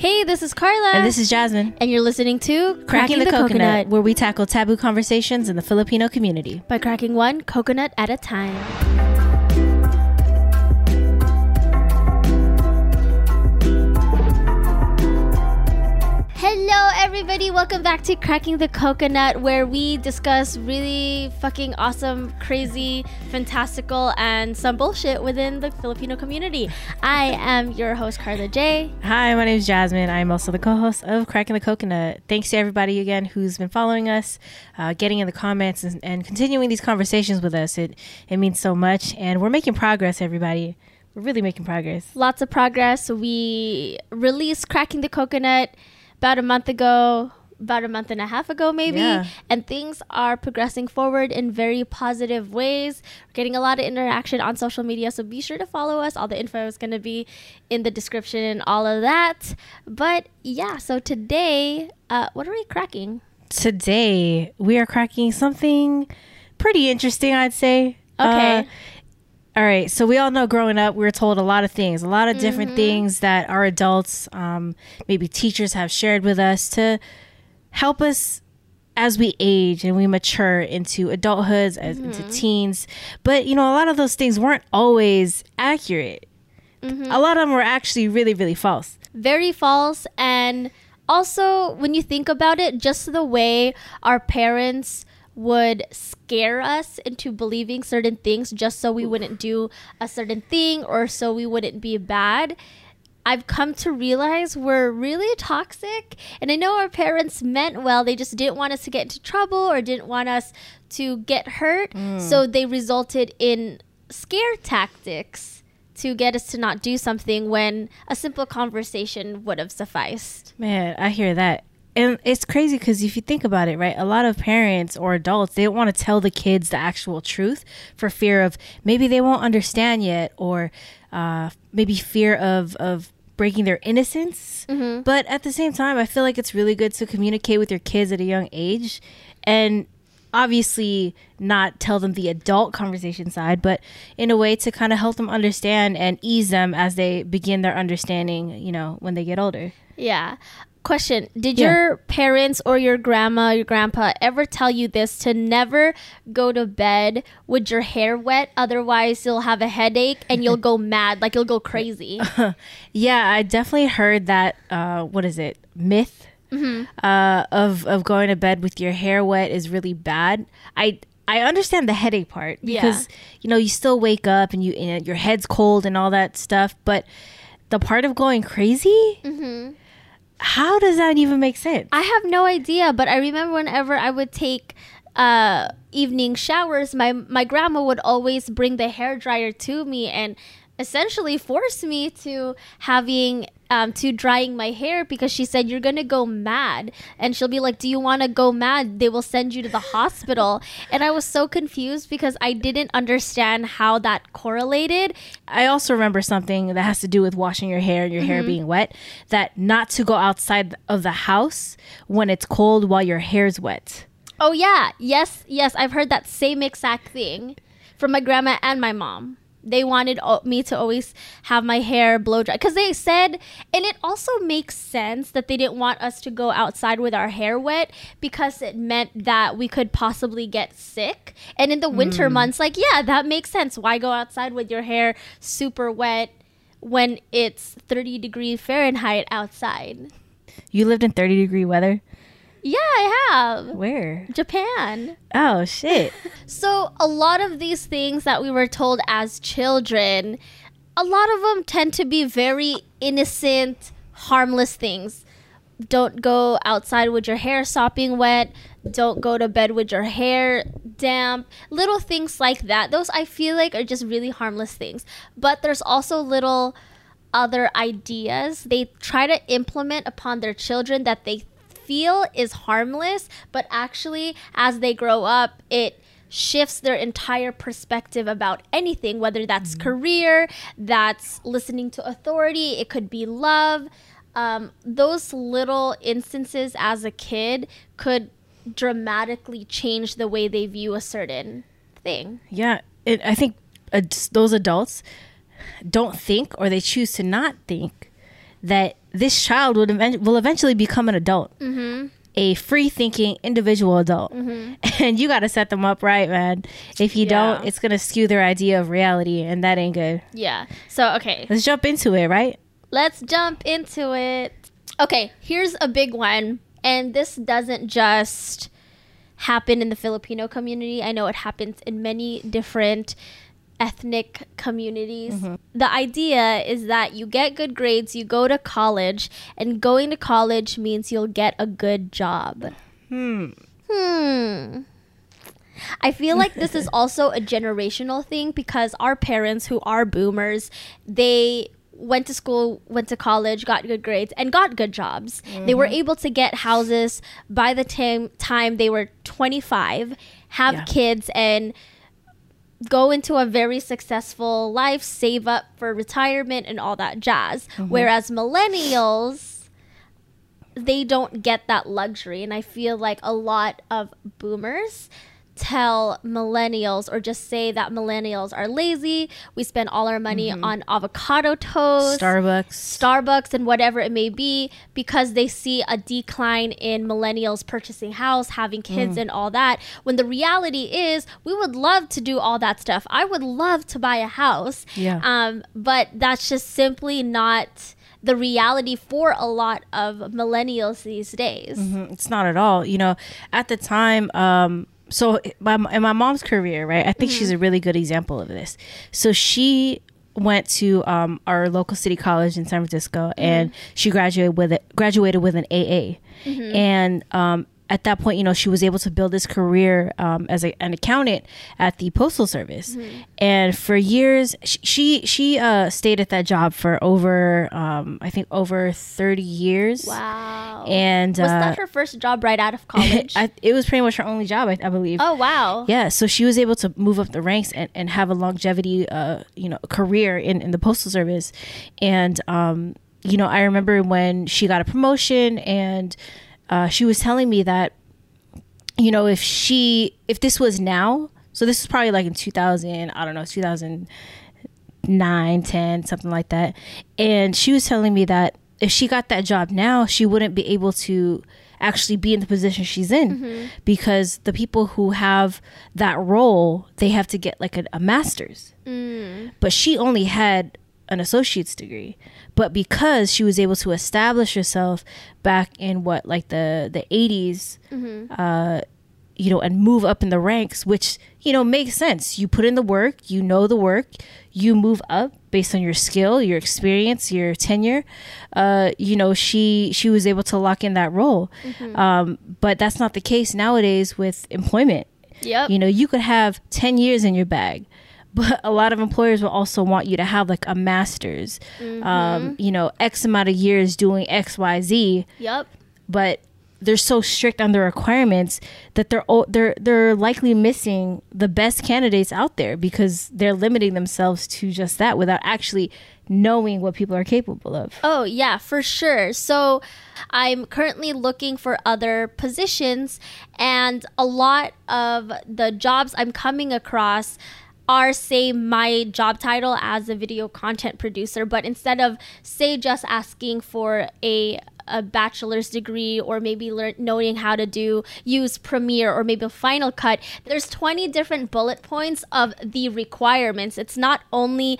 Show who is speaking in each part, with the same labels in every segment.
Speaker 1: Hey, this is Carla.
Speaker 2: And this is Jasmine.
Speaker 1: And you're listening to
Speaker 2: Cracking, Cracking the, the coconut, coconut, where we tackle taboo conversations in the Filipino community.
Speaker 1: By cracking one coconut at a time. Everybody. Welcome back to Cracking the Coconut, where we discuss really fucking awesome, crazy, fantastical, and some bullshit within the Filipino community. I am your host, Carla J.
Speaker 2: Hi, my name is Jasmine. I'm also the co host of Cracking the Coconut. Thanks to everybody again who's been following us, uh, getting in the comments, and, and continuing these conversations with us. It, it means so much. And we're making progress, everybody. We're really making progress.
Speaker 1: Lots of progress. We released Cracking the Coconut about a month ago, about a month and a half ago, maybe. Yeah. And things are progressing forward in very positive ways. We're getting a lot of interaction on social media, so be sure to follow us. All the info is going to be in the description and all of that. But yeah, so today, uh, what are we cracking?
Speaker 2: Today, we are cracking something pretty interesting, I'd say.
Speaker 1: Okay.
Speaker 2: Uh, all right. So we all know growing up, we were told a lot of things, a lot of different mm-hmm. things that our adults, um, maybe teachers have shared with us to help us as we age and we mature into adulthoods, as mm-hmm. into teens. But, you know, a lot of those things weren't always accurate. Mm-hmm. A lot of them were actually really, really false.
Speaker 1: Very false. And also, when you think about it, just the way our parents would scare us into believing certain things just so we wouldn't do a certain thing or so we wouldn't be bad. I've come to realize we're really toxic. And I know our parents meant well. They just didn't want us to get into trouble or didn't want us to get hurt. Mm. So they resulted in scare tactics to get us to not do something when a simple conversation would have sufficed.
Speaker 2: Man, I hear that and it's crazy because if you think about it, right, a lot of parents or adults they don't want to tell the kids the actual truth for fear of maybe they won't understand yet, or uh, maybe fear of of breaking their innocence. Mm-hmm. But at the same time, I feel like it's really good to communicate with your kids at a young age, and obviously not tell them the adult conversation side, but in a way to kind of help them understand and ease them as they begin their understanding, you know, when they get older.
Speaker 1: Yeah question did yeah. your parents or your grandma your grandpa ever tell you this to never go to bed with your hair wet otherwise you'll have a headache and you'll go mad like you'll go crazy
Speaker 2: yeah i definitely heard that uh, what is it myth mm-hmm. uh, of of going to bed with your hair wet is really bad i I understand the headache part because yeah. you know you still wake up and you, know, your head's cold and all that stuff, but the part of going crazy, mm-hmm how does that even make sense?
Speaker 1: I have no idea, but I remember whenever I would take uh, evening showers, my my grandma would always bring the hair dryer to me and essentially force me to having um, to drying my hair because she said you're gonna go mad. And she'll be like do you want to go mad? They will send you to the hospital. And i was so confused because i didn't understand how that correlated.
Speaker 2: I also remember something that has to do with washing your hair and your mm-hmm. hair being wet that not to go outside of the house when it's cold while your hair's wet.
Speaker 1: Oh yeah. Yes yes. I've heard that same exact thing from my grandma and my mom they wanted me to always have my hair blow dry. Because they said and it also makes sense that they didn't want us to go outside with our hair wet because it meant that we could possibly get sick. And in the winter mm. months like yeah that makes sense. Why go outside with your hair super wet when it's 30 degree fahrenheit outside?
Speaker 2: You lived in 30 degree weather
Speaker 1: yeah, I have.
Speaker 2: Where?
Speaker 1: Japan.
Speaker 2: Oh, shit.
Speaker 1: so, a lot of these things that we were told as children, a lot of them tend to be very innocent, harmless things. Don't go outside with your hair sopping wet. Don't go to bed with your hair damp. Little things like that. Those I feel like are just really harmless things. But there's also little other ideas they try to implement upon their children that they feel is harmless, but actually, as they grow up, it shifts their entire perspective about anything, whether that's mm-hmm. career, that's listening to authority, it could be love. Um, those little instances as a kid could dramatically change the way they view a certain thing.
Speaker 2: Yeah, it, I think uh, those adults don't think or they choose to not think that this child would will eventually become an adult. Mm-hmm. A free thinking individual adult. Mm-hmm. And you got to set them up right, man. If you don't, it's going to skew their idea of reality, and that ain't good.
Speaker 1: Yeah. So, okay.
Speaker 2: Let's jump into it, right?
Speaker 1: Let's jump into it. Okay, here's a big one. And this doesn't just happen in the Filipino community. I know it happens in many different ethnic communities. The idea is that you get good grades, you go to college, and going to college means you'll get a good job.
Speaker 2: Hmm.
Speaker 1: Hmm. I feel like this is also a generational thing because our parents, who are boomers, they went to school, went to college, got good grades, and got good jobs. They were able to get houses by the time time they were 25, have
Speaker 2: Yeah.
Speaker 1: kids, and go into a very successful life, save up for retirement, and all that jazz. Mm-hmm. Whereas millennials, they don't get that luxury. And I feel like a lot of boomers tell millennials or just say that millennials are lazy. We spend all our money on avocado toast.
Speaker 2: Starbucks.
Speaker 1: Starbucks and whatever it may be because they see a decline in millennials purchasing house, having kids and all that. When the reality is we would love to do all that stuff. I would love to buy a house.
Speaker 2: Yeah.
Speaker 1: Um, but that's just simply not the reality for a lot of millennials these days.
Speaker 2: Mhm, It's not at all. You know, at the time, um, so my, in my mom's career, right? I think she's a really good example of this. So she went to um, our local city college in San Francisco, and she graduated with it. Graduated with an AA, and um, at that point, you know, she was able to build this career um, as a, an accountant at the postal service, and for years, she she uh, stayed at that job for over, um, I think, over thirty years.
Speaker 1: Wow.
Speaker 2: And
Speaker 1: was
Speaker 2: uh,
Speaker 1: that her first job right out of college?
Speaker 2: I, it was pretty much her only job, I, I believe.
Speaker 1: oh wow.
Speaker 2: Yeah, so she was able to move up the ranks and, and have a longevity, uh, you know, career in, in the postal service. And, um, you know, I remember when she got a promotion and uh, she was telling me that, you know, if she, if this was now, so this is probably like in 2000, I don't know, 2009, 10, something like that. And she was telling me that if she got that job now, she wouldn't be able to actually be in the position she's in because the people who have that role, they have to get like a, a master's. But she only had an associate's degree. But because she was able to establish herself back in what, like the, the 80s, uh, you know, and move up in the ranks, which, you know, makes sense. You put in the work, you know the work, you move up based on your skill, your experience, your tenure. Uh, you know, she she was able to lock in that role. Um, but that's not the case nowadays with employment.
Speaker 1: Yep.
Speaker 2: You know, you could have 10 years in your bag, but a lot of employers will also want you to have like a master's, um, you know, X amount of years doing X, Y, Z
Speaker 1: Yep.
Speaker 2: but they're so strict on the requirements that they're they're they're likely missing the best candidates out there because they're limiting themselves to just that without actually knowing what people are capable of.
Speaker 1: Oh, yeah, for sure. So I'm currently looking for other positions, and a lot of the jobs I'm coming across are say my job title as a video content producer but instead of say just asking for a a bachelor's degree or maybe learn knowing how to do use premiere or maybe final cut there's 20 different bullet points of the requirements. It's not only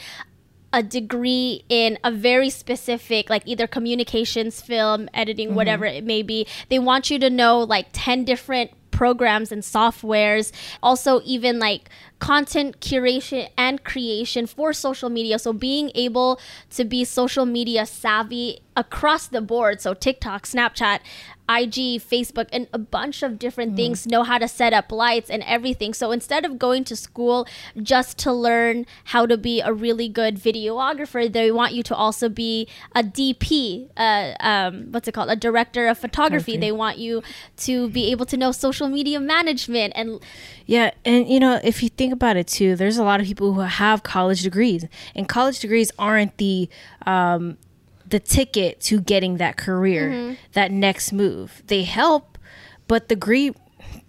Speaker 1: a degree in a very specific like either communications film editing mm-hmm. whatever it may be. They want you to know like 10 different programs and softwares. Also even like content curation and creation for social media. So being able to be social media savvy across the board so tiktok snapchat IG, Facebook, and a bunch of different things know how to set up lights and everything. So instead of going to school just to learn how to be a really good videographer, they want you to also be a DP, uh, um, what's it called? A director of photography.
Speaker 2: Photography.
Speaker 1: They want you to be able to know social media management and
Speaker 2: Yeah, and you know, if you think about it too, there's a lot of people who have college degrees, and college degrees aren't the um, the ticket to getting that career, that next move. They help, but the degree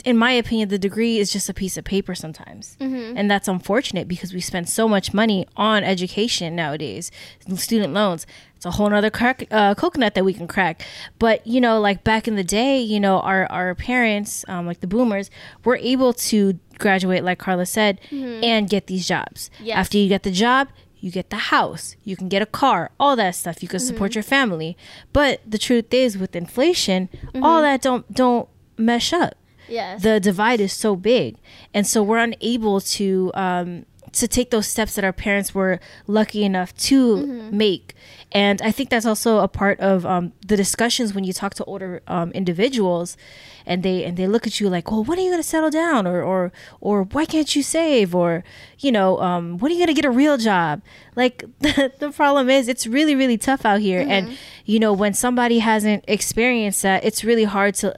Speaker 2: in my opinion, the degree is just a piece of paper sometimes. And that's unfortunate because we spend so much money on education nowadays, student loans. It's a whole nother crack, uh, coconut that we can crack. But, you know, like back in the day, you know, our, our parents, um, like the boomers, were able to graduate, like Carla said, and get these jobs.
Speaker 1: Yes.
Speaker 2: After you get the job, you get the house, you can get a car, all that stuff. You can support mm-hmm. your family. But the truth is, with inflation, all mm-hmm. that don't don't mesh up.
Speaker 1: Yes.
Speaker 2: the divide is so big. And so we're unable to um to take those steps that our parents were lucky enough to mm-hmm. make and i think that's also a part of um, the discussions when you talk to older um, individuals and they and they look at you like well when are you going to settle down? Or or or why can't you save? Or you know um, when are you going to get a real job? Like the, the problem is it's really really tough out here. And you know when somebody hasn't experienced that it's really hard to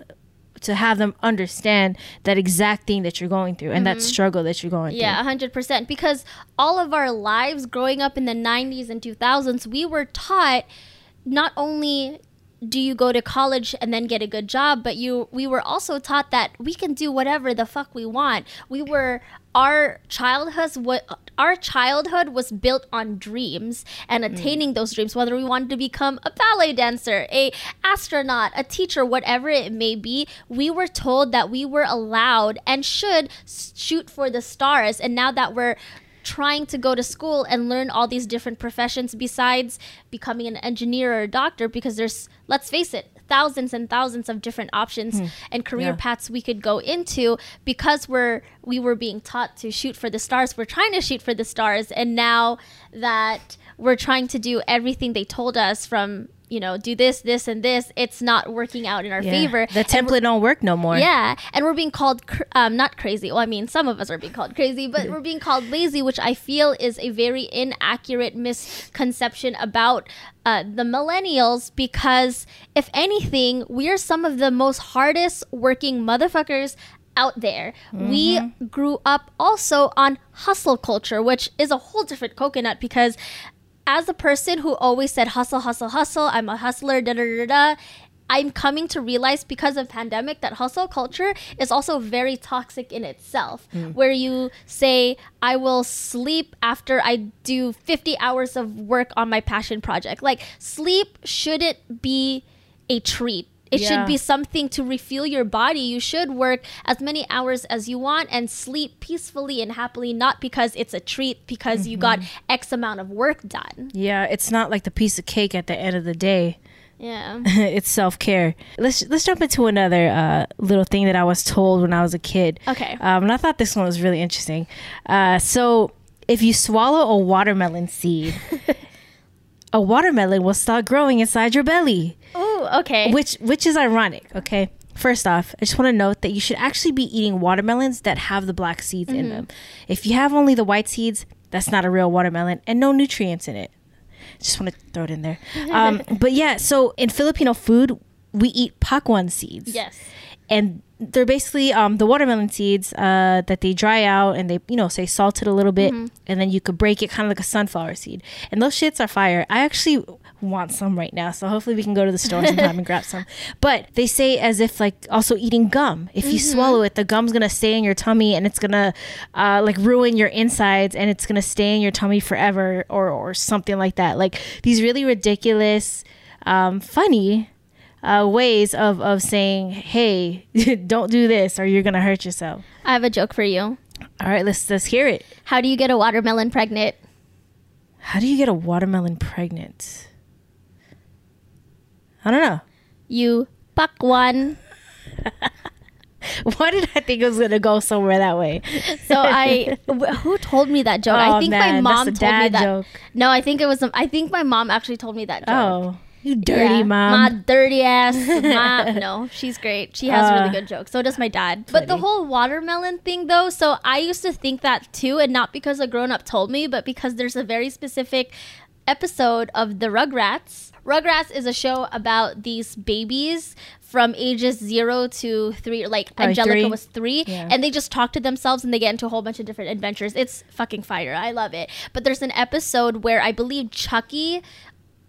Speaker 2: to have them understand that exact thing that you're going through and that mm-hmm. struggle that you're going through.
Speaker 1: Yeah, 100%. Because all of our lives growing up in the 90s and 2000s, we were taught not only do you go to college and then get a good job, but you we were also taught that we can do whatever the fuck we want. We were our childhoods what our childhood was built on dreams and hmm. attaining those dreams whether we wanted to become a ballet dancer a astronaut a teacher whatever it may be we were told that we were allowed and should shoot for the stars. And now that we're trying to go to school and learn all these different professions besides becoming an engineer or a doctor because there's let's face it thousands and thousands of different options hmm. and career
Speaker 2: Yeah.
Speaker 1: paths we could go into because we're we were being taught to shoot for the stars. We're trying to shoot for the stars. And now that we're trying to do everything they told us from you know do this this and this it's not working out in our
Speaker 2: Yeah.
Speaker 1: favor
Speaker 2: the template don't work no more
Speaker 1: yeah, and we're being called cr- um, not crazy. Well, I mean, some of us are being called crazy, but we're being called lazy, which I feel is a very inaccurate misconception about uh, the millennials. Because if anything, we are some of the most hardest working motherfuckers out there. We grew up also on hustle culture, which is a whole different coconut because as a person who always said hustle, hustle, hustle, I'm a hustler, da da da da. I'm coming to realize because of pandemic that hustle culture is also very toxic in itself. Hmm. Where you say, I will sleep after I do 50 hours of work on my passion project. Like sleep shouldn't be a treat. It
Speaker 2: Yeah.
Speaker 1: should be something to refuel your body. You should work as many hours as you want and sleep peacefully and happily, not because it's a treat, because you got X amount of work done.
Speaker 2: yeah it's not like the piece of cake at the end of the day
Speaker 1: Yeah.
Speaker 2: it's self-care let's let's jump into another uh, little thing that i was told when i was a kid
Speaker 1: Okay.
Speaker 2: um, and i thought this one was really interesting uh, so if you swallow a watermelon seed a watermelon will start growing inside your belly
Speaker 1: Oh, okay.
Speaker 2: which which is ironic okay? First off i just want to note that you should actually be eating watermelons that have the black seeds in them. If you have only the white seeds that's not a real watermelon and no nutrients in it. Just want to throw it in there. Um, but yeah so in filipino food we eat pakwan seeds.
Speaker 1: Yes.
Speaker 2: and they're basically um, the watermelon seeds uh, that they dry out and they you know say salted a little bit and then you could break it kind of like a sunflower seed. And those shits are fire. I actually want some right now so hopefully we can go to the store sometime and grab some but they say as if like also eating gum if you swallow it the gum's gonna stay in your tummy and it's gonna uh, like ruin your insides and it's gonna stay in your tummy forever or or something like that like these really ridiculous um, funny uh, ways of, of saying, hey, don't do this or you're going to hurt yourself.
Speaker 1: I have a joke for you.
Speaker 2: All right, let's, let's hear it.
Speaker 1: How do you get a watermelon pregnant?
Speaker 2: How do you get a watermelon pregnant? I don't know.
Speaker 1: You buck one.
Speaker 2: Why did I think it was going to go somewhere that way?
Speaker 1: So I, who told me that joke? I
Speaker 2: Oh,
Speaker 1: think my
Speaker 2: man, that's
Speaker 1: mom told me that.
Speaker 2: joke.
Speaker 1: No, I think it was. I think my mom actually told me that joke.
Speaker 2: Oh, you dirty
Speaker 1: Yeah.
Speaker 2: mom.
Speaker 1: My dirty ass mom. No, she's great. She has
Speaker 2: Uh,
Speaker 1: really good jokes. So does my dad. But the whole watermelon thing, though, so I used to think that too, and not because a grown up told me, but because there's a very specific episode of the Rugrats. Rugrats is a show about these babies from ages zero to three. Like
Speaker 2: Probably
Speaker 1: Angelica
Speaker 2: three.
Speaker 1: was three,
Speaker 2: Yeah.
Speaker 1: and they just talk to themselves and they get into a whole bunch of different adventures. It's fucking fire. I love it. But there's an episode where I believe Chucky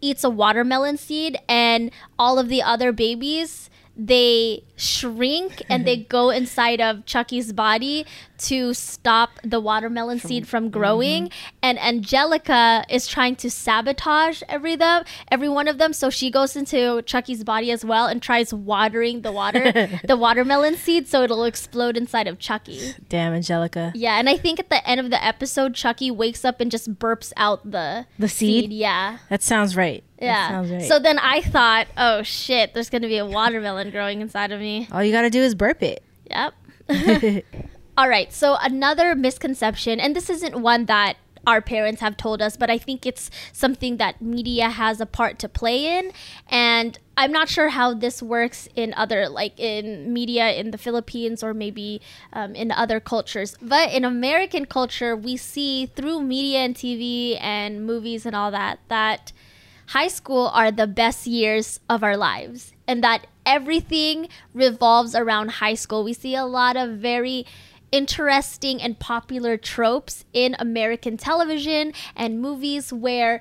Speaker 1: eats a watermelon seed and all of the other babies they shrink and they go inside of Chucky's body to stop the watermelon seed from mm-hmm. growing. And Angelica is trying to sabotage every them, every one of them. So she goes into Chucky's body as well and tries watering the water, the watermelon seed, so it'll explode inside of Chucky.
Speaker 2: Damn, Angelica.
Speaker 1: Yeah, and I think at the end of the episode, Chucky wakes up and just burps out the
Speaker 2: The seed?
Speaker 1: Yeah.
Speaker 2: That sounds right. That
Speaker 1: Yeah.
Speaker 2: sounds right.
Speaker 1: So then I thought, oh shit, there's gonna be a watermelon growing inside of me.
Speaker 2: All you gotta do is burp it.
Speaker 1: Yep. All right. So another misconception, and this isn't one that our parents have told us, but I think it's something that media has a part to play in. And I'm not sure how this works in other, like in media in the Philippines or maybe um, in other cultures. But in American culture, we see through media and TV and movies and all that, that high school are the best years of our lives and that everything revolves around high school. We see a lot of very interesting and popular tropes in American television and movies where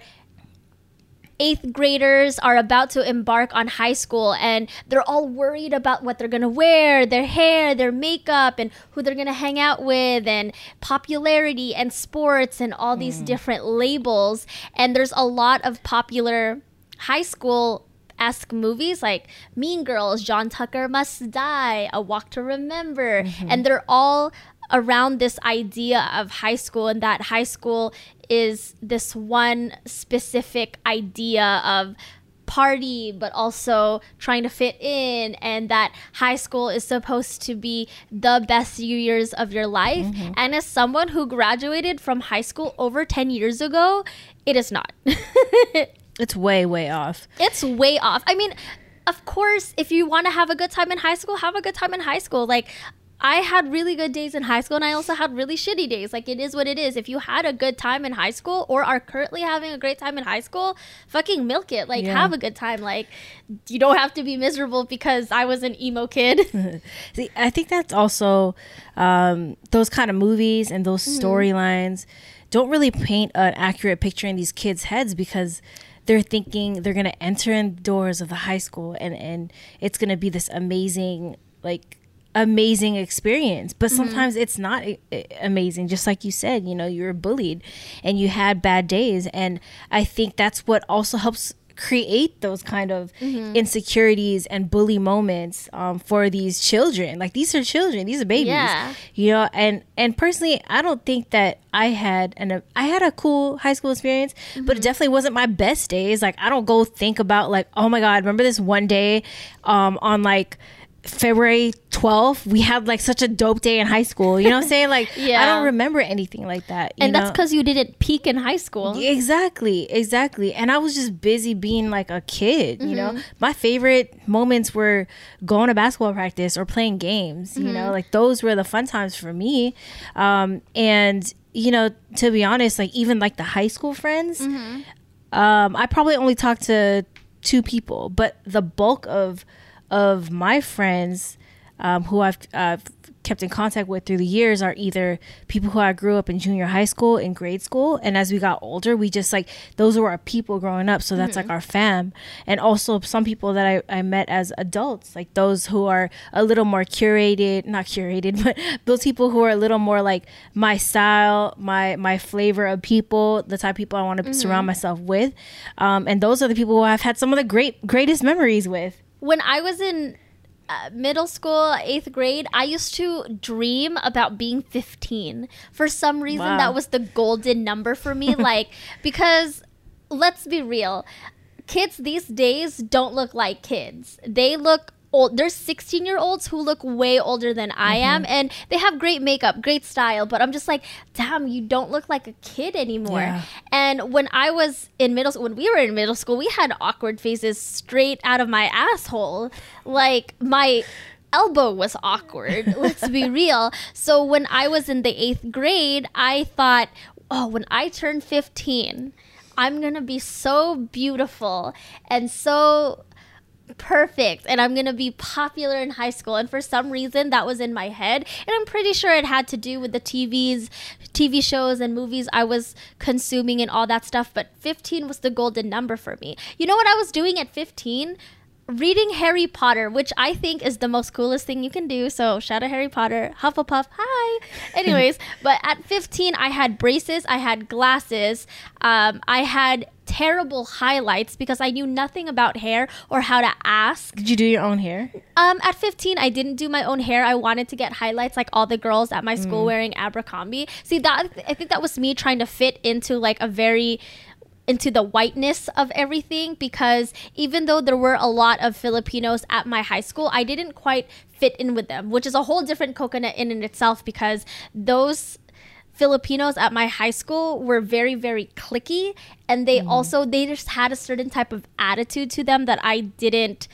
Speaker 1: eighth graders are about to embark on high school and they're all worried about what they're going to wear, their hair, their makeup, and who they're going to hang out with, and popularity and sports and all these mm. different labels. And there's a lot of popular high school esque movies like Mean Girls, John Tucker Must Die, A Walk to Remember, mm-hmm. and they're all around this idea of high school and that high school is this one specific idea of party but also trying to fit in and that high school is supposed to be the best few years of your life. Mm-hmm. And as someone who graduated from high school over 10 years ago it is not
Speaker 2: It's way, way off.
Speaker 1: it's way off. I mean, of course, if you want to have a good time in high school, have a good time in high school. Like, I had really good days in high school, and I also had really shitty days. Like, it is what it is. If you had a good time in high school or are currently having a great time in high school, fucking milk it. Like,
Speaker 2: Yeah.
Speaker 1: have a good time. Like, you don't have to be miserable because I was an emo kid.
Speaker 2: See, I think that's also um, those kind of movies and those storylines don't really paint an accurate picture in these kids' heads because they're thinking they're gonna enter in doors of the high school and and it's gonna be this amazing like amazing experience. But mm-hmm. sometimes it's not a- a- amazing. Just like you said you know you were bullied and you had bad days. And i think that's what also helps create those kind of insecurities and bully moments um, for these children. Like these are children. These are babies.
Speaker 1: Yeah.
Speaker 2: you know and and personally i don't think that i had an i had a cool high school experience but it definitely wasn't my best days. Like i don't go think about like oh my god remember this one day um on like February 12th, we had like such a dope day in high school. You know what I'm saying? Like,
Speaker 1: yeah.
Speaker 2: I don't remember anything like that. you
Speaker 1: and that's because you didn't peak in high school.
Speaker 2: Exactly, exactly. And I was just busy being like a kid, you
Speaker 1: Mm-hmm.
Speaker 2: know. My favorite moments were going to basketball practice or playing games, you
Speaker 1: Mm-hmm.
Speaker 2: know, like those were the fun times for me. Um, and you know, to be honest, like even like the high school friends,
Speaker 1: Mm-hmm.
Speaker 2: um, I probably only talked to two people, but the bulk of of my friends um, who I've uh, kept in contact with through the years are either people who I grew up in junior high school and grade school, and as we got older, we just like those were our people growing up, so that's like our fam, and also some people that I, I met as adults, like those who are a little more curated, not curated, but those people who are a little more like my style, my my flavor of people, the type of people I want to surround myself with, um, and those are the people who I've had some of the great greatest memories with.
Speaker 1: When I was in uh, middle school, eighth grade, I used to dream about being 15. For some reason,
Speaker 2: Wow.
Speaker 1: that was the golden number for me. like, because let's be real, kids these days don't look like kids. They look old. There's 16 year olds who look way older than I am, mm-hmm. and they have great makeup, great style, but I'm just like, damn, you don't look like a kid anymore.
Speaker 2: Yeah.
Speaker 1: And when I was in middle school, when we were in middle school, we had awkward faces straight out of my asshole. Like my elbow was awkward. Let's be real. So when I was in the 8th grade, I thought, "Oh, when I turn 15, I'm going to be so beautiful and so perfect and I'm going to be popular in high school. And for some reason that was in my head. And I'm pretty sure it had to do with the TVs, TV shows and movies I was consuming and all that stuff, but 15 was the golden number for me. You know what I was doing at 15? Reading Harry Potter, which I think is the most coolest thing you can do. So shout out Harry Potter, Hufflepuff, hi. Anyways, but at 15, I had braces, I had glasses, um, I had terrible highlights because I knew nothing about hair or how to ask.
Speaker 2: Did you do your own hair?
Speaker 1: Um, at 15, I didn't do my own hair. I wanted to get highlights like all the girls at my school wearing Abercrombie. See that I think that was me trying to fit into like a very into the whiteness of everything because even though there were a lot of Filipinos at my high school, I didn't quite fit in with them, which is a whole different coconut in and itself because those Filipinos at my high school were very very clicky and they mm-hmm. also they just had a certain type of attitude to them that I didn't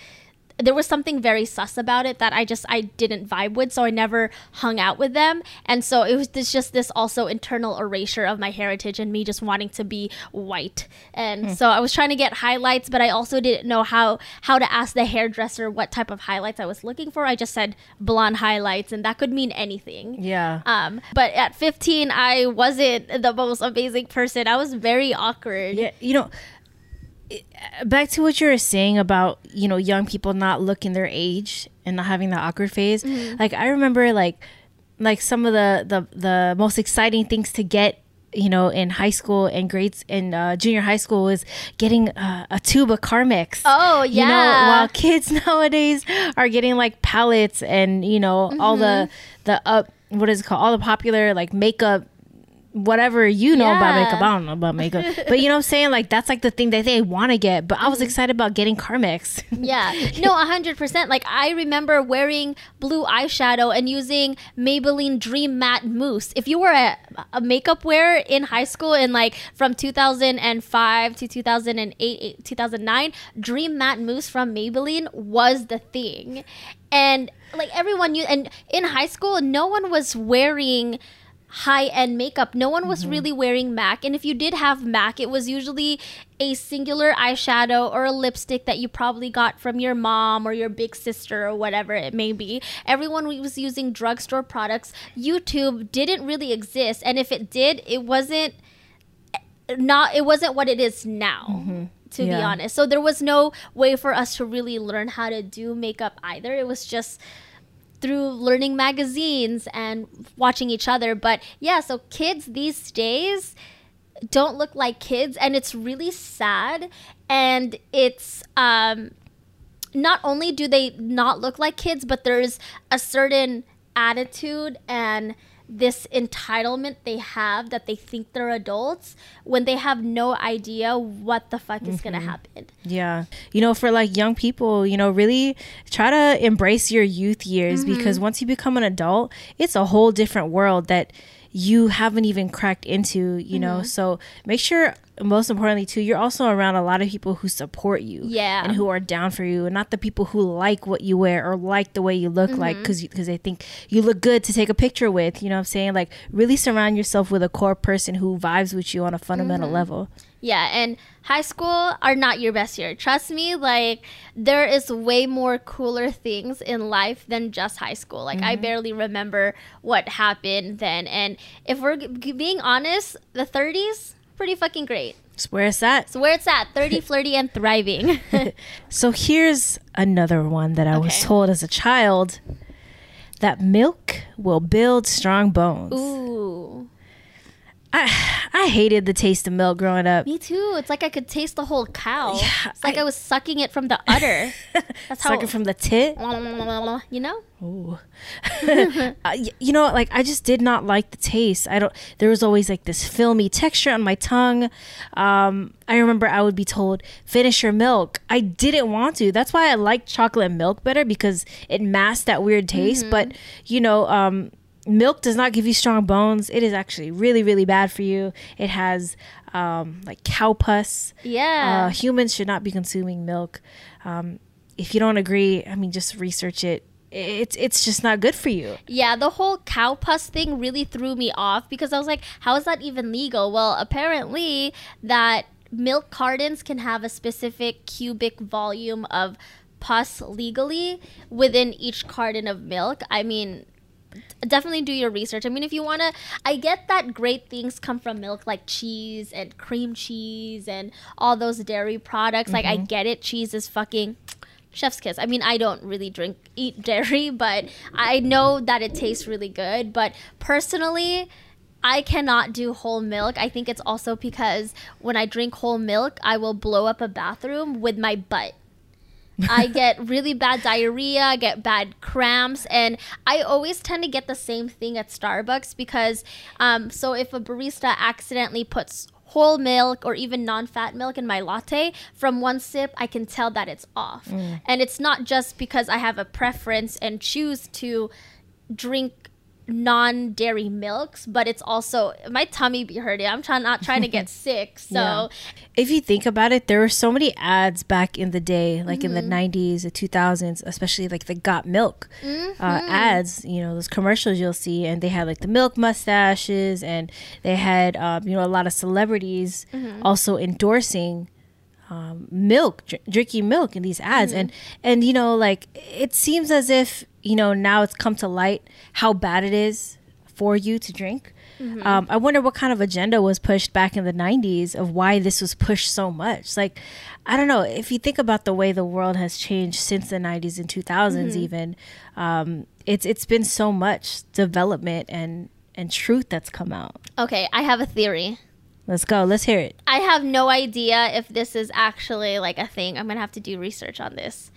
Speaker 1: there was something very sus about it that I just I didn't vibe with, so I never hung out with them. And so it was this just this also internal erasure of my heritage and me just wanting to be white. And so I was trying to get highlights, but I also didn't know how how to ask the hairdresser what type of highlights I was looking for. I just said blonde highlights, and that could mean anything.
Speaker 2: Yeah.
Speaker 1: Um, but at 15, I wasn't the most amazing person. I was very awkward.
Speaker 2: Yeah, you know, back to what you were saying about you know young people not looking their age and not having the awkward phase. Like I remember, like like some of the the the most exciting things to get. You know, in high school and grades in uh, junior high school was getting uh, a tube of Carmex.
Speaker 1: Oh
Speaker 2: You know,
Speaker 1: yeah.
Speaker 2: while kids nowadays are getting like palettes and you know all the the up what is it called all the popular like makeup whatever you know about makeup. I don't know about makeup, but you know what I'm saying. Like that's like the thing that they want to get. But I was mm-hmm. excited about getting Carmex.
Speaker 1: Yeah, no, hundred percent. Like I remember wearing blue eyeshadow and using Maybelline Dream Matte Mousse. If you were a, a makeup wearer in high school in like from 2005 to 2008, 2009, Dream Matte Mousse from Maybelline was the thing, and like everyone knew. And in high school, no one was wearing high end makeup. No one was mm-hmm. really wearing MAC. And if you did have MAC, it was usually a singular eyeshadow or a lipstick that you probably got from your mom or your big sister or whatever it may be. Everyone was using drugstore products. YouTube didn't really exist. And if it did, it wasn't not it wasn't what it is now. Mm-hmm. To be honest. So there was no way for us to really learn how to do makeup either. It was just through learning magazines and watching each other. But yeah, so kids these days don't look like kids, and it's really sad. And it's um, not only do they not look like kids, but there's a certain attitude and this entitlement they have that they think they're adults when they have no idea what the fuck is gonna mm-hmm. happen.
Speaker 2: Yeah. You know, for like young people, you know, really try to embrace your youth years mm-hmm. because once you become an adult, it's a whole different world that you haven't even cracked into, you know. Mm-hmm. So make sure most importantly too, you're also around a lot of people who support you.
Speaker 1: Yeah.
Speaker 2: And who are down for you and not the people who like what you wear or like the way you look like mm-hmm. because because they think you look good to take a picture with, you know what I'm saying? Like really surround yourself with a core person who vibes with you on a fundamental mm-hmm. level.
Speaker 1: Yeah, and high school are not your best year. Trust me, like there is way more cooler things in life than just high school. Like I mm-hmm. barely remember what happened then. And if we're g- being honest, the 30s pretty fucking great.
Speaker 2: It's where it's at.
Speaker 1: So where it's at, 30, flirty and thriving.
Speaker 2: So here's another one that I was told as a child that milk will build strong bones.
Speaker 1: Ooh.
Speaker 2: I I hated the taste of milk growing up.
Speaker 1: Me too. It's like I could taste the whole cow.
Speaker 2: Yeah,
Speaker 1: it's like I,
Speaker 2: I-
Speaker 1: was sucking it from the udder. That's how
Speaker 2: Sucking from the tit.
Speaker 1: you know?
Speaker 2: Ooh. uh, you know, like I just did not like the taste. I don't. There was always like this filmy texture on my tongue. Um, I remember I would be told, "Finish your milk." I didn't want to. That's why I like chocolate milk better because it masked that weird taste. But you know, um, milk does not give you strong bones. It is actually really, really bad for you. It has um, like cow pus.
Speaker 1: Yeah.
Speaker 2: Uh, humans should not be consuming milk. Um, if you don't agree, I mean, just research it. It's it's just not good for you.
Speaker 1: Yeah, the whole cow pus thing really threw me off because I was like, how is that even legal? Well, apparently that milk cartons can have a specific cubic volume of pus legally within each carton of milk. I mean, definitely do your research. I mean, if you want to, I get that great things come from milk like cheese and cream cheese and all those dairy products. Like, I mm-hmm. get it. Cheese is fucking chef's kiss. I mean, I don't really drink eat dairy, but I know that it tastes really good. But personally, I cannot do whole milk. I think it's also because when I drink whole milk, I will blow up a bathroom with my butt. I get really bad diarrhea, I get bad cramps, and I always tend to get the same thing at Starbucks because, um, so if a barista accidentally puts whole milk or even non-fat milk in my latte from one sip i can tell that it's off. And it's not just because i have a preference and choose to drink non-dairy milks but it's also my tummy be hurting i'm trying not trying to get sick so
Speaker 2: Yeah. if you think about it, there were so many ads back in the day, like in the
Speaker 1: Mm-hmm.
Speaker 2: 90s, the 2000s, especially like the Got Milk
Speaker 1: Mm-hmm.
Speaker 2: uh, ads, you know, those commercials you'll see. And they had like the milk mustaches, and they had, um, you know, a lot of celebrities
Speaker 1: Mm-hmm.
Speaker 2: also endorsing um, milk, dr- drinking milk in these ads. And, and, you know, like it seems as if, you know, now it's come to light how bad it is for you to drink. Um, I wonder what kind of agenda was pushed back in the 90s of why this was pushed so much. Like, I don't know. If you think about the way the world has changed since the 90s and 2000s, even, um, it's it's been so much development and and truth that's come out.
Speaker 1: okay i have a theory
Speaker 2: Let's go. Let's hear it.
Speaker 1: I have no idea if this is actually like a thing. I'm gonna have to do research on this.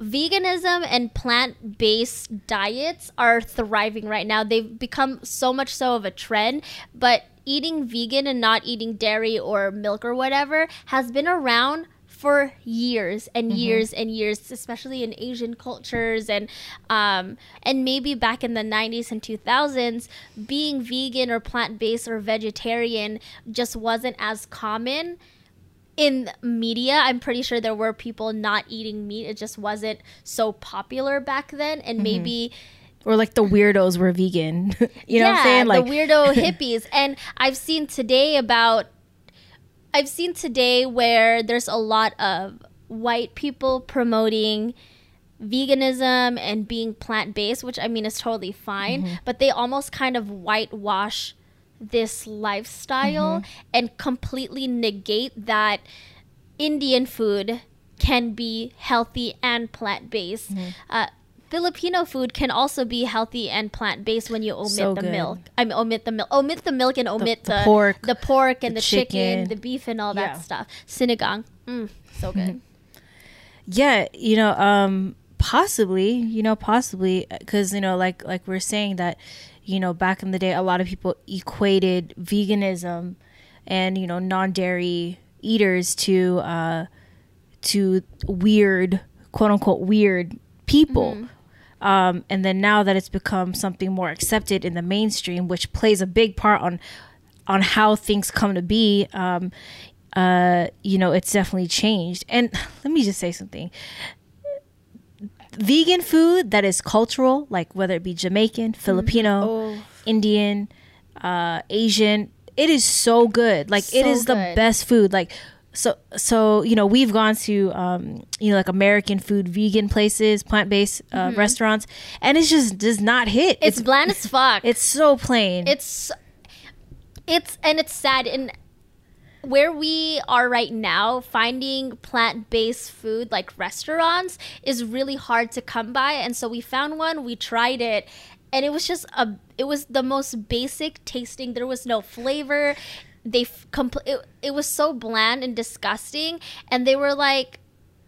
Speaker 1: Veganism and plant based diets are thriving right now. They've become so much so of a trend, but eating vegan and not eating dairy or milk or whatever has been around for years and years and years, especially in Asian cultures and um, and maybe back in the 90s and 2000s, being vegan or plant based or vegetarian just wasn't as common in media. I'm pretty sure there were people not eating meat. It just wasn't so popular back then, and maybe
Speaker 2: Or like the weirdos were vegan. you know what I'm saying? Like,
Speaker 1: the weirdo hippies. And I've seen today about I've seen today where there's a lot of white people promoting veganism and being plant based, which I mean is totally fine,
Speaker 2: Mm-hmm.
Speaker 1: but they almost kind of whitewash this lifestyle
Speaker 2: Mm-hmm.
Speaker 1: and completely negate that Indian food can be healthy and plant based.
Speaker 2: Mm-hmm.
Speaker 1: Uh, Filipino food can also be healthy and plant based when you omit
Speaker 2: So
Speaker 1: the
Speaker 2: good.
Speaker 1: milk. I mean, omit the milk, omit the milk, and omit
Speaker 2: the
Speaker 1: the,
Speaker 2: pork,
Speaker 1: the pork and
Speaker 2: the
Speaker 1: the, chicken,
Speaker 2: chicken.
Speaker 1: the beef, and all that
Speaker 2: Yeah.
Speaker 1: stuff. Sinigang, mm, so good.
Speaker 2: yeah you know um possibly you know possibly because you know like like we're saying that you know back in the day a lot of people equated veganism and you know non-dairy eaters to uh to weird quote unquote weird people. Um, and then now that it's become something more accepted in the mainstream which plays a big part on on how things come to be um, uh, you know it's definitely changed. And let me just say something vegan food that is cultural like whether it be jamaican filipino
Speaker 1: Oh.
Speaker 2: indian uh, asian it is so good like it
Speaker 1: So
Speaker 2: is the best food like so so you know we've gone to um you know like american food vegan places plant-based uh, restaurants and it just does not hit
Speaker 1: Mm-hmm. It's, bland as fuck.
Speaker 2: it's so plain
Speaker 1: it's it's and it's sad and where we are right now finding plant-based food like restaurants is really hard to come by. And so we found one we tried it and it was just a it was the most basic tasting. There was no flavor. They f- compl- it, it was so bland and disgusting. And they were like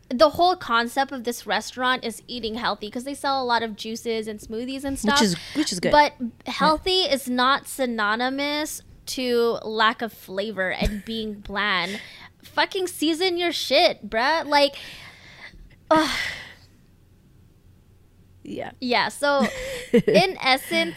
Speaker 1: the whole concept of this restaurant is eating healthy because they sell a lot of juices and smoothies and stuff.
Speaker 2: which is which is good.
Speaker 1: But healthy is not synonymous to lack of flavor and being bland. Fucking season your shit, bruh. Like, ugh.
Speaker 2: yeah
Speaker 1: yeah. So, in essence,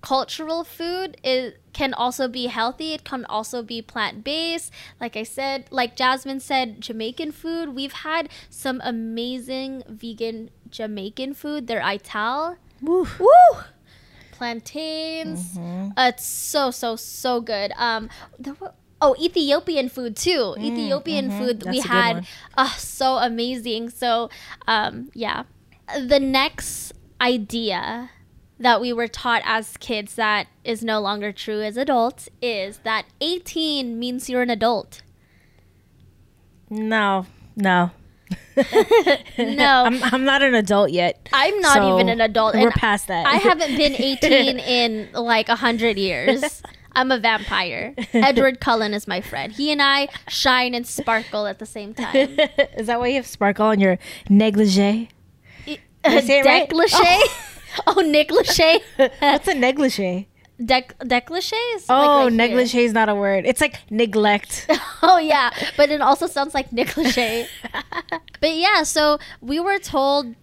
Speaker 1: cultural food is can also be healthy. It can also be plant based. Like I said, like Jasmine said, Jamaican food. We've had some amazing vegan Jamaican food. Their ital.
Speaker 2: Woo.
Speaker 1: Woo! Plantains. Uh, it's so so so good. Um, there were, oh Ethiopian food too. Ethiopian food that we had. Uh, so amazing. So, um, yeah. The next idea that we were taught as kids that is no longer true as adults is that 18 means you're an adult.
Speaker 2: no no
Speaker 1: no,
Speaker 2: I'm, I'm not an adult yet.
Speaker 1: I'm not
Speaker 2: so
Speaker 1: even an adult.
Speaker 2: We're past that.
Speaker 1: I haven't been 18 in like a hundred years. I'm a vampire. Edward Cullen is my friend. He and I shine and sparkle at the same time.
Speaker 2: Is that why you have sparkle on your negligee? Did I say it right?
Speaker 1: Decligé? Oh. oh, negligee.
Speaker 2: What's a negligee?
Speaker 1: Dec- decligé is
Speaker 2: Oh,
Speaker 1: like right
Speaker 2: negligee is not a word. It's like neglect.
Speaker 1: Oh yeah, but it also sounds like negligee. but yeah, so we were told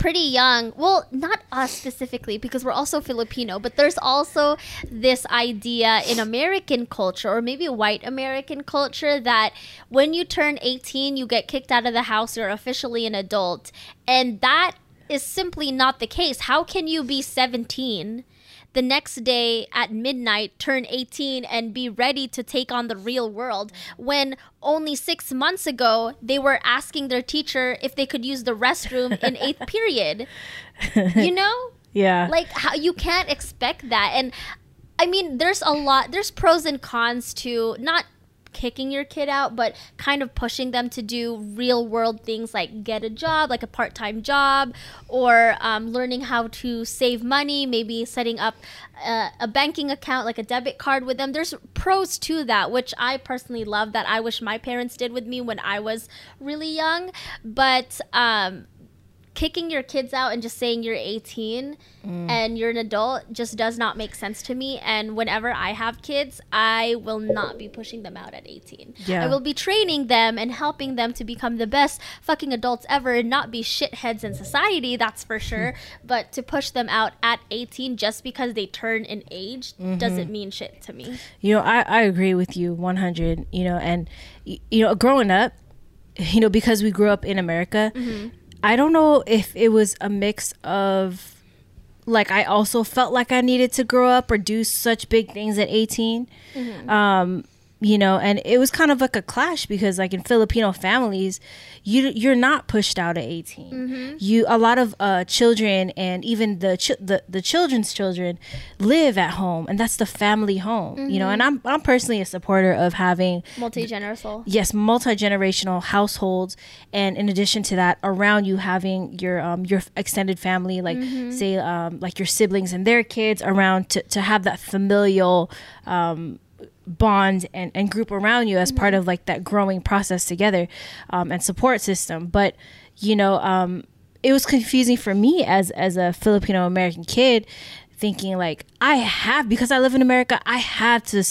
Speaker 1: pretty young. Well, not us specifically because we're also Filipino, but there's also this idea in American culture or maybe white American culture that when you turn 18, you get kicked out of the house, you're officially an adult. And that is simply not the case. How can you be 17? The next day at midnight turn 18 and be ready to take on the real world. When only six months ago they were asking their teacher if they could use the restroom in eighth period. You know?
Speaker 2: Yeah.
Speaker 1: like how you can't expect that. And i mean there's a lot there's pros and cons to not kicking your kid out but kind of pushing them to do real world things like get a job like a part-time job or um, learning how to save money maybe setting up uh, a banking account like a debit card with them. There's pros to that which i personally love that i wish my parents did with me when i was really young. But um, kicking your kids out and just saying you're 18
Speaker 2: Mm.
Speaker 1: and you're an adult just does not make sense to me and whenever i have kids i will not be pushing them out at 18
Speaker 2: Yeah.
Speaker 1: i will be training them and helping them to become the best fucking adults ever and not be shitheads in society that's for sure but to push them out at 18 just because they turn in age
Speaker 2: Mm-hmm.
Speaker 1: doesn't mean shit to me
Speaker 2: You know, I, I agree with you 100, you know, and, you know, growing up, you know, because we grew up in America, I don't know if it was a mix of like I also felt like I needed to grow up or do such big things at 18. Um, you know, and it was kind of like a clash because like in Filipino families, you you're not pushed out at 18. You a lot of uh children and even the ch- the the children's children live at home and that's the family home, you know, and I'm I'm personally a supporter of having
Speaker 1: multi-generational.
Speaker 2: Yes multi-generational households and in addition to that around you having your um your extended family like say um like your siblings and their kids around to, to have that familial um bond and, and group around you as part of like that growing process together um, and support system. But you know um, it was confusing for me as as a filipino american kid thinking like i have because i live in america i have to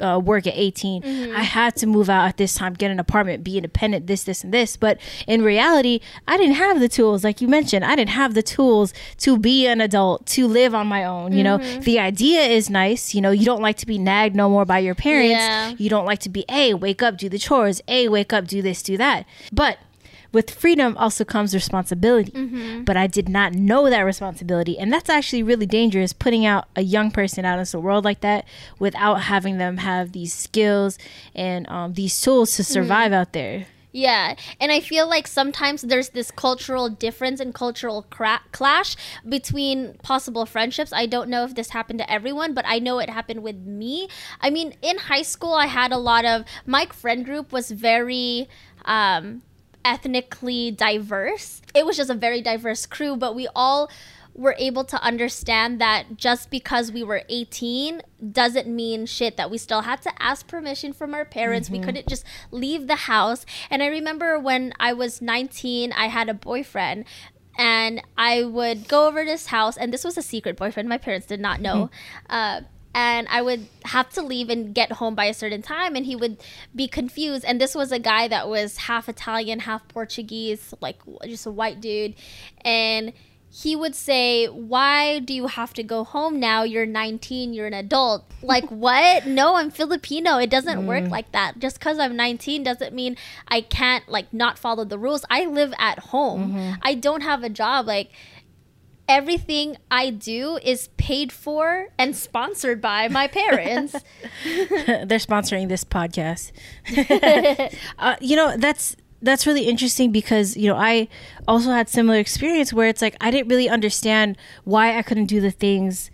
Speaker 2: uh, work at 18 i had to move out at this time get an apartment be independent this this and this. But in reality i didn't have the tools like you mentioned i didn't have the tools to be an adult to live on my own you know? The idea is nice you know you don't like to be nagged no more by your parents.
Speaker 1: Yeah.
Speaker 2: you don't like to be a wake up do the chores. A wake up do this do that. But with freedom also comes responsibility. But i did not know that responsibility. And that's actually really dangerous putting out a young person out into the world like that without having them have these skills and um, these tools to survive out there.
Speaker 1: Yeah, and I feel like sometimes there's this cultural difference and cultural cra- clash between possible friendships. I don't know if this happened to everyone, but I know it happened with me. I mean, in high school, I had a lot of my friend group was very um, ethnically diverse. It was just a very diverse crew, but we all were able to understand that just because we were 18 doesn't mean shit that we still had to ask permission from our parents. We couldn't just leave the house. And i remember when i was 19 i had a boyfriend and i would go over to his house and this was a secret boyfriend my parents did not know. Uh, and I would have to leave and get home by a certain time, and he would be confused. And this was a guy that was half Italian, half Portuguese, like just a white dude, and he would say, Why do you have to go home now? You're 19, you're an adult. Like, what? No, I'm Filipino. It doesn't work mm. like that. Just because I'm 19 doesn't mean I can't, like, not follow the rules. I live at home, mm-hmm. I don't have a job. Like, everything I do is paid for and sponsored by my parents.
Speaker 2: they're sponsoring this podcast uh, you know that's that's really interesting because you know i also had similar experience where it's like i didn't really understand why i couldn't do the things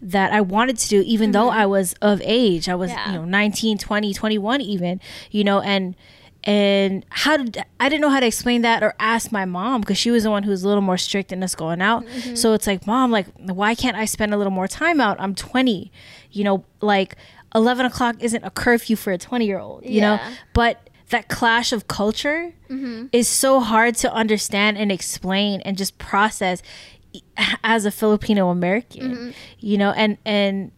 Speaker 2: that i wanted to do even though i was of age i was
Speaker 1: Yeah.
Speaker 2: you know 19 20 21 even you know and and how did I didn't know how to explain that or ask my mom because she was the one who was a little more strict in us going out.
Speaker 1: Mm-hmm.
Speaker 2: So it's like, mom, like, why can't I spend a little more time out? I'm 20, you know, like 11 o'clock isn't a curfew for a 20 year old, you know, but that clash of culture is so hard to understand and explain and just process as a Filipino American, you know, and, and,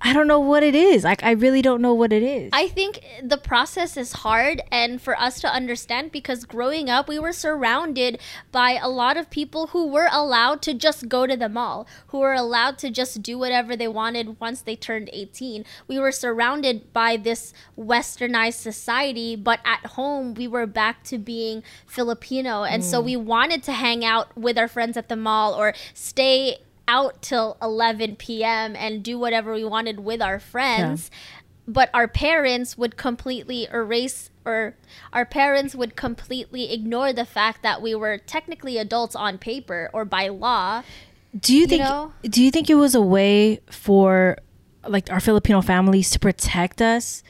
Speaker 2: I don't know what it is. Like I really don't know what it is.
Speaker 1: I think the process is hard and for us to understand because growing up we were surrounded by a lot of people who were allowed to just go to the mall, who were allowed to just do whatever they wanted once they turned 18. We were surrounded by this westernized society, but at home we were back to being Filipino and so mm. we wanted to hang out with our friends at the mall or stay out till 11 p.m. and do whatever we wanted with our friends but our parents would completely erase or our parents would completely ignore the fact that we were technically adults on paper or by law
Speaker 2: Do you think
Speaker 1: know?
Speaker 2: do you think it was a way for like our Filipino families to protect us?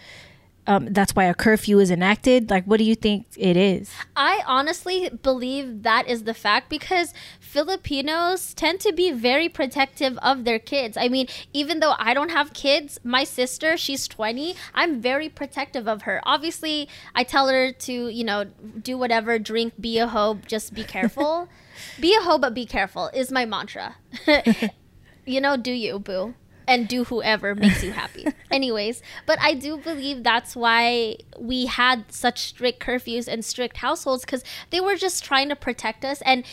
Speaker 2: Um, that's why a curfew is enacted. Like, what do you think it is?
Speaker 1: I honestly believe that is the fact because Filipinos tend to be very protective of their kids. I mean, even though I don't have kids, my sister, she's 20, I'm very protective of her. Obviously, I tell her to, you know, do whatever, drink, be a hoe, just be careful. be a hoe, but be careful is my mantra. you know, do you, boo. And do whoever makes you happy. Anyways, but I do believe that's why we had such strict curfews and strict households because they were just trying to protect us. And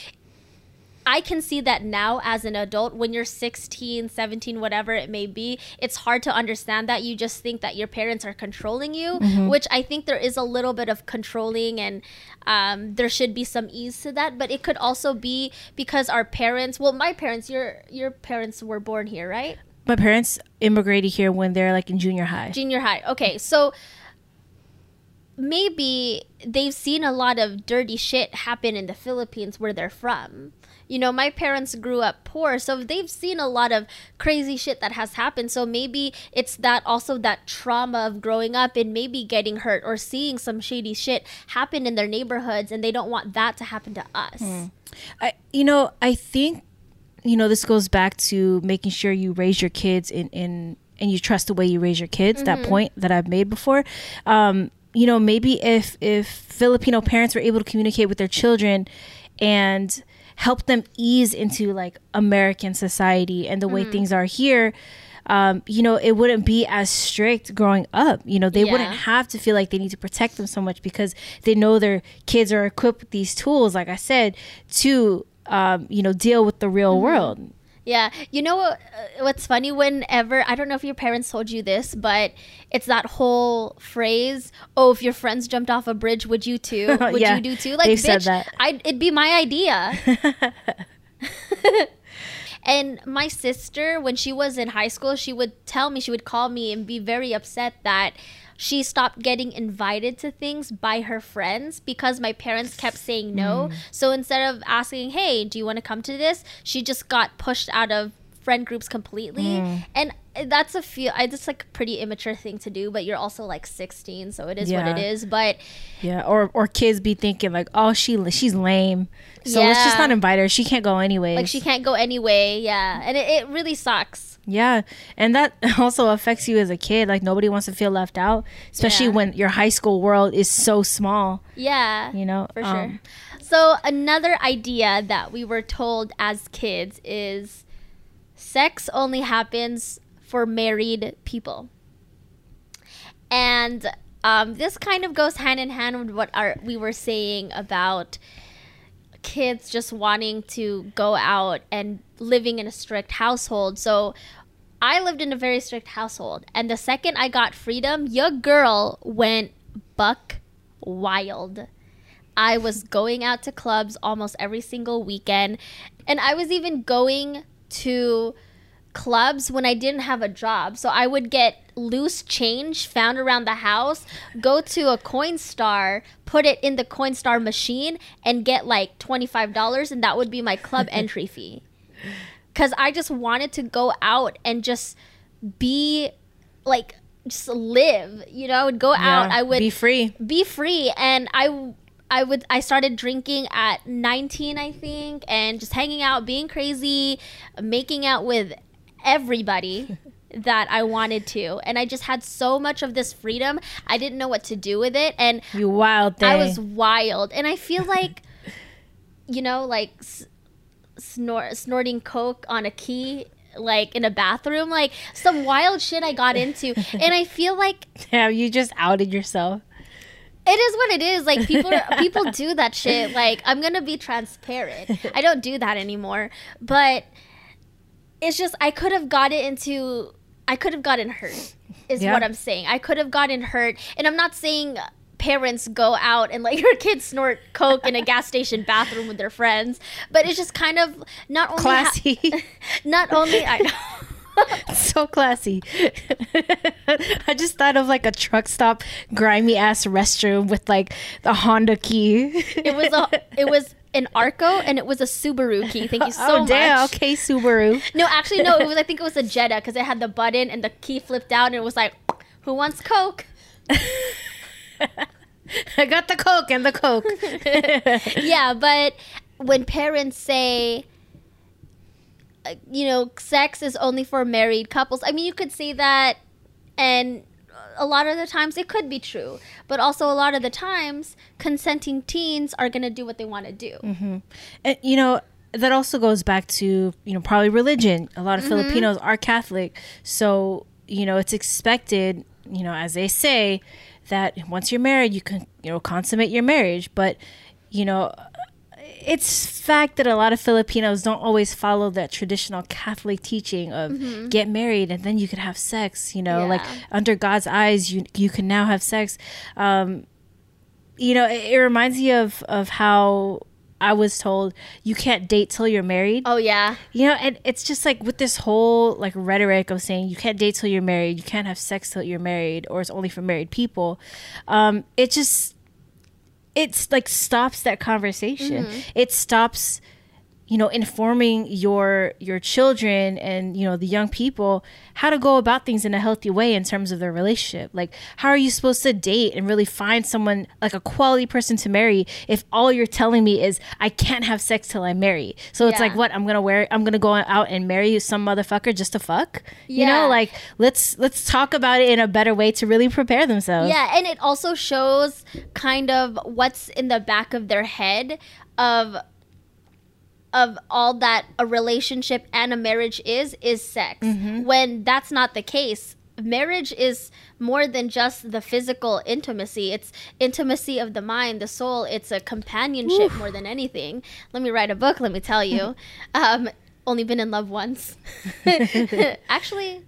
Speaker 1: I can see that now as an adult when you're 16, 17, whatever it may be, it's hard to understand that. You just think that your parents are controlling you, which I think there is a little bit of controlling and um, there should be some ease to that. But it could also be because our parents, well, my parents, your your parents were born here, right?
Speaker 2: My parents immigrated here when they're like in junior high.
Speaker 1: Junior high. Okay, so maybe they've seen a lot of dirty shit happen in the Philippines where they're from. You know, my parents grew up poor, so they've seen a lot of crazy shit that has happened. So maybe it's that also that trauma of growing up and maybe getting hurt or seeing some shady shit happen in their neighborhoods and they don't want that to happen to us.
Speaker 2: I, you know, I think, you know, this goes back to making sure you raise your kids in, in and you trust the way you raise your kids. That point that I've made before. Um, you know, maybe if if Filipino parents were able to communicate with their children and help them ease into like American society and the way things are here. Um, you know, it wouldn't be as strict growing up. You know, they
Speaker 1: Yeah.
Speaker 2: wouldn't have to feel like they need to protect them so much because they know their kids are equipped with these tools, like I said, to um, you know deal with the real world.
Speaker 1: Yeah, you know? Uh, what's funny? Whenever I don't know if your parents told you this, but it's that whole phrase. Oh, if your friends jumped off a bridge, would you too? Would
Speaker 2: Yeah,
Speaker 1: you do too? Like, bitch,
Speaker 2: said that.
Speaker 1: I it'd be my idea. and my sister, when she was in high school, she would tell me, she would call me and be very upset that she stopped getting invited to things by her friends because my parents kept saying no. Hmm. So instead of asking, hey, do you want to come to this? She just got pushed out of friend groups completely. Hmm. And that's a feel I just like a pretty immature thing to do, but you're also like 16, so it is what it is. But
Speaker 2: Yeah, or or kids be thinking like, oh, she she's lame, so let's just not invite her. She can't go anyways.
Speaker 1: like she can't go anyway, yeah. And it, it really sucks.
Speaker 2: Yeah, and that also affects you as a kid. Like nobody wants to feel left out, especially
Speaker 1: Yeah.
Speaker 2: when your high school world is so small.
Speaker 1: Yeah.
Speaker 2: You know,
Speaker 1: For
Speaker 2: Um,
Speaker 1: sure. So another idea that we were told as kids is sex only happens for married people. And um, this kind of goes hand in hand with what our, we were saying about kids just wanting to go out and living in a strict household. So I lived in a very strict household. And the second I got freedom, your girl went buck wild. I was going out to clubs almost every single weekend. And I was even going to clubs when I didn't have a job. So I would get loose change found around the house, go to a Coinstar, put it in the Coinstar machine, and get like $25, and that would be my club entry fee. Because I just wanted to go out and just be like just live. You know, I would go out. I would
Speaker 2: be free.
Speaker 1: be free and I I would I started drinking at 19 I think and just hanging out being crazy making out with everybody that I wanted to and I just had so much of this freedom I didn't know what to do with it and
Speaker 2: You wild thing.
Speaker 1: I was wild and I feel like you know like s- snort snorting coke on a key like in a bathroom like some wild shit I got into and I feel like
Speaker 2: Damn, you just outed yourself.
Speaker 1: it is what it is. Like people, people do that shit. Like I'm gonna be transparent. I don't do that anymore. But it's just I could have got it into. I could have gotten hurt. Is
Speaker 2: Yeah.
Speaker 1: what I'm saying. I could have gotten hurt, and I'm not saying parents go out and let your kids snort coke in a gas station bathroom with their friends. But it's just kind of not only ha-
Speaker 2: Classy.
Speaker 1: not only I know.
Speaker 2: so classy. I just thought of like a truck stop, grimy ass restroom with like the Honda key.
Speaker 1: It was a. It was an Arco and it was a Subaru key. Thank you so
Speaker 2: oh damn!
Speaker 1: much.
Speaker 2: Okay, Subaru.
Speaker 1: No, actually, no. It was. I think it was a Jetta because it had the button and the key flipped out, and it was like, "Who wants Coke?"
Speaker 2: I got the coke and the coke.
Speaker 1: yeah, but when parents say, uh, you know, sex is only for married couples, I mean, you could say that, and a lot of the times it could be true, but also a lot of the times consenting teens are gonna do what they want to do. Mm-hmm.
Speaker 2: And, you know that also goes back to you know probably religion. A lot of mm-hmm. filipinos are catholic so you know it's expected you know as they say that once you're married you can you know consummate your marriage. But you know it's fact that a lot of filipinos don't always follow that traditional catholic teaching of get married and then you could have sex you know like under god's eyes you you can now have sex. Um you know it, it reminds me of of how i was told you can't date till you're married.
Speaker 1: Oh yeah,
Speaker 2: you know and it's just like with this whole like rhetoric of saying you can't date till you're married you can't have sex till you're married or it's only for married people. Um it just it's like stops that conversation. Mm-hmm. It stops you know informing your your children and you know the young people how to go about things in a healthy way in terms of their relationship. Like how are you supposed to date and really find someone like a quality person to marry if all you're telling me is i can't have sex till i marry so it's
Speaker 1: Yeah.
Speaker 2: like what i'm gonna wear i'm gonna go out and marry some motherfucker just to fuck? You know like let's let's talk about it in a better way to really prepare themselves.
Speaker 1: Yeah, and it also shows kind of what's in the back of their head of of all that a relationship and a marriage is is sex. When that's not the case. Marriage is more than just the physical intimacy. It's intimacy of the mind, the soul. It's a companionship more than anything. Let me write a book, let me tell you. um, only been in love once. Actually,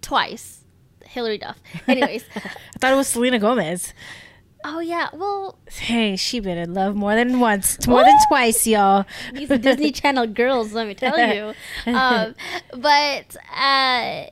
Speaker 1: twice. Hilary Duff. Anyways,
Speaker 2: i thought it was selena gomez
Speaker 1: oh yeah. Well,
Speaker 2: hey she been in love more than once more than twice y'all
Speaker 1: these Disney Channel girls, let me tell you. Um, but uh,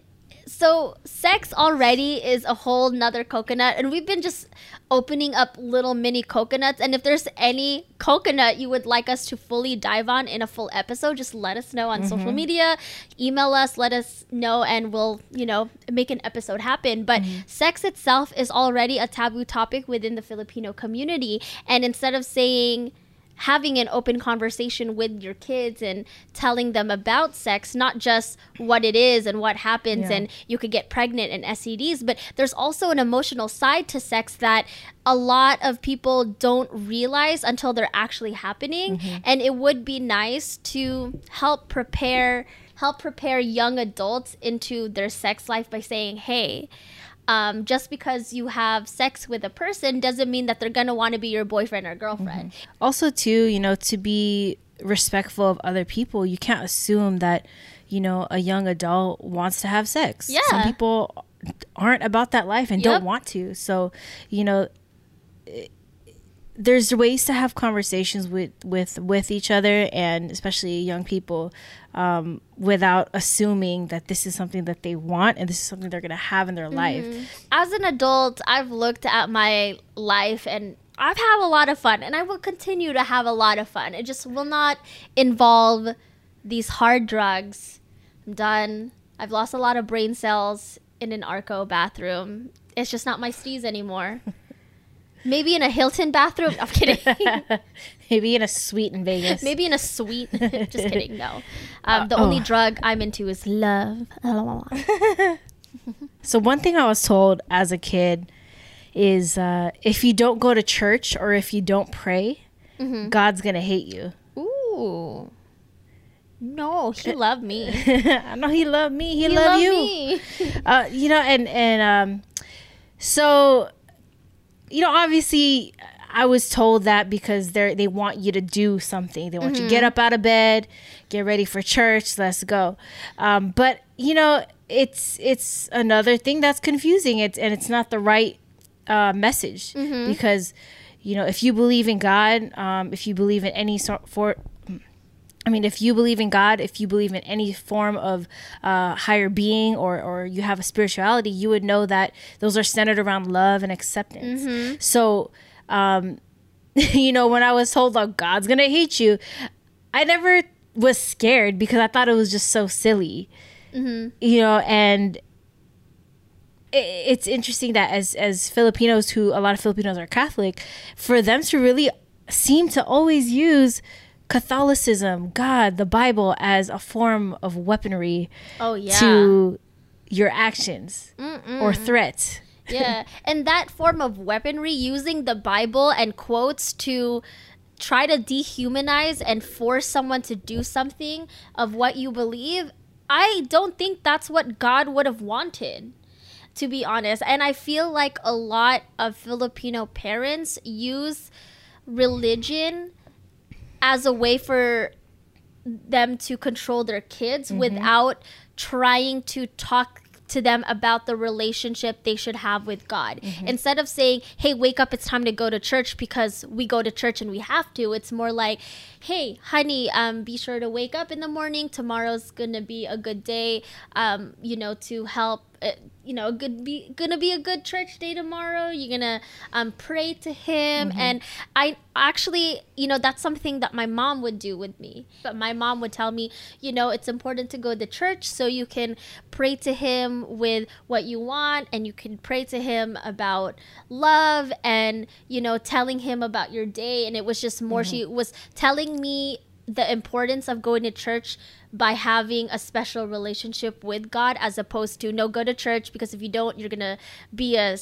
Speaker 1: so sex already is a whole nother coconut, and we've been just opening up little mini coconuts. And if there's any coconut you would like us to fully dive on in a full episode, just let us know on mm-hmm. social media, email us, let us know, and we'll you know make an episode happen. But mm-hmm. sex itself is already a taboo topic within the Filipino community, and instead of saying having an open conversation with your kids and telling them about sex, not just what it is and what happens,
Speaker 2: Yeah.
Speaker 1: and you could get pregnant and STDs, but there's also an emotional side to sex that a lot of people don't realize until they're actually happening. Mm-hmm. And it would be nice to help prepare help prepare young adults into their sex life by saying, hey, um, just because you have sex with a person doesn't mean that they're gonna want to be your boyfriend or girlfriend.
Speaker 2: also too you know to be respectful of other people you can't assume that you know a young adult wants to have sex
Speaker 1: Yeah, some
Speaker 2: people aren't about that life and
Speaker 1: Yep.
Speaker 2: don't want to so you know there's ways to have conversations with with with each other and especially young people um, without assuming that this is something that they want and this is something they're going to have in their life
Speaker 1: As an adult, I've looked at my life and I've had a lot of fun, and I will continue to have a lot of fun. It just will not involve these hard drugs. I'm done. I've lost a lot of brain cells in an Arco bathroom. It's just not my steez anymore. Maybe in a Hilton bathroom. I'm kidding.
Speaker 2: Maybe in a suite in Vegas.
Speaker 1: Maybe in a suite. just kidding. No. Um, the only
Speaker 2: oh.
Speaker 1: drug I'm into is love.
Speaker 2: So one thing I was told as a kid is uh, if you don't go to church or if you don't pray,
Speaker 1: Mm-hmm.
Speaker 2: God's gonna hate you.
Speaker 1: Ooh. No, he loved me.
Speaker 2: I know He loved me. He,
Speaker 1: He
Speaker 2: loved
Speaker 1: loved
Speaker 2: you.
Speaker 1: me.
Speaker 2: Uh, you know, and and um, so you know, obviously, I was told that because they they want you to do something. They want you to get up out of bed, get ready for church. Let's go. Um, but you know, it's it's another thing that's confusing. It's and it's not the right uh, message because you know if you believe in God, um, if you believe in any sort for I mean, if you believe in God, if you believe in any form of uh, higher being or, or you have a spirituality, you would know that those are centered around love and acceptance. So, um, you know, when I was told, like, God's going to hate you, I never was scared because I thought it was just so silly, you know, and it's interesting that as as Filipinos who a lot of Filipinos are Catholic, for them to really seem to always use Catholicism, God, the Bible as a form of weaponry
Speaker 1: Oh yeah.
Speaker 2: to your actions or threats.
Speaker 1: yeah. And that form of weaponry using the Bible and quotes to try to dehumanize and force someone to do something of what you believe, I don't think that's what God would have wanted. To be honest, and I feel like a lot of Filipino parents use religion as a way for them to control their kids without trying to talk to them about the relationship they should have with God. Instead of saying, "Hey, wake up, it's time to go to church because we go to church and we have to." It's more like, "Hey, honey, um be sure to wake up in the morning. Tomorrow's going to be a good day um you know to help you know, good be gonna be a good church day tomorrow. You're gonna um, pray to Him, and I actually, you know, that's something that my mom would do with me. But my mom would tell me, you know, it's important to go to church so you can pray to Him with what you want, and you can pray to Him about love, and you know, telling Him about your day. And it was just more. She was telling me the importance of going to church by having a special relationship with God as opposed to no go to church because if you don't you're going to be a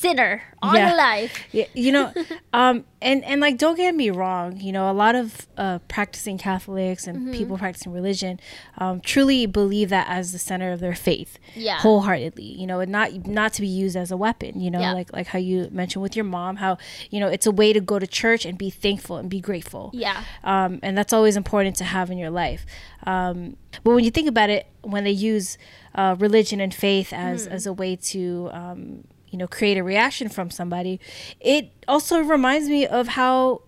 Speaker 1: sinner all
Speaker 2: Yeah.
Speaker 1: your life.
Speaker 2: Yeah, you know, um, and and like don't get me wrong, you know, a lot of uh, practicing Catholics and
Speaker 1: Mm-hmm.
Speaker 2: people practicing religion um, truly believe that as the center of their faith,
Speaker 1: Yeah.
Speaker 2: wholeheartedly. You know, and not not to be used as a weapon. You know,
Speaker 1: Yeah.
Speaker 2: like like how you mentioned with your mom, how you know it's a way to go to church and be thankful and be grateful.
Speaker 1: Yeah.
Speaker 2: um, and that's always important to have in your life. Um, but when you think about it, when they use uh, religion and faith as
Speaker 1: Hmm.
Speaker 2: as a way to um, you know create a reaction from somebody, it also reminds me of how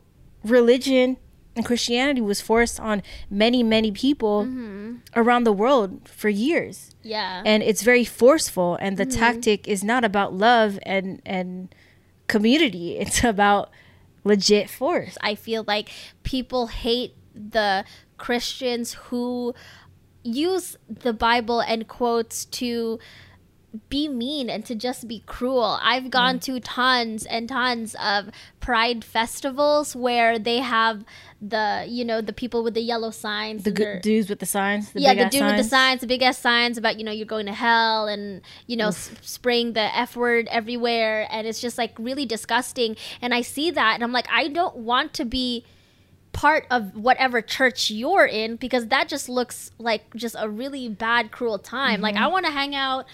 Speaker 2: religion and Christianity was forced on many many people
Speaker 1: Mm-hmm.
Speaker 2: around the world for years
Speaker 1: Yeah.
Speaker 2: and it's very forceful and
Speaker 1: Mm-hmm.
Speaker 2: the tactic is not about love and and community it's about legit force
Speaker 1: I feel like people hate the Christians who use the Bible and quotes to be mean and to just be cruel. I've gone mm. to tons and tons of pride festivals where they have the, you know, the people with the yellow signs.
Speaker 2: the good dudes with the signs the
Speaker 1: yeah, the dude with the
Speaker 2: signs.
Speaker 1: signs, the big ass signs about you know you're going to hell, and you know s- spraying the f word everywhere, and it's just like really disgusting. And I see that, and I'm like, I don't want to be part of whatever church you're in because that just looks like just a really bad, cruel time. Like I mm-hmm. want to hang out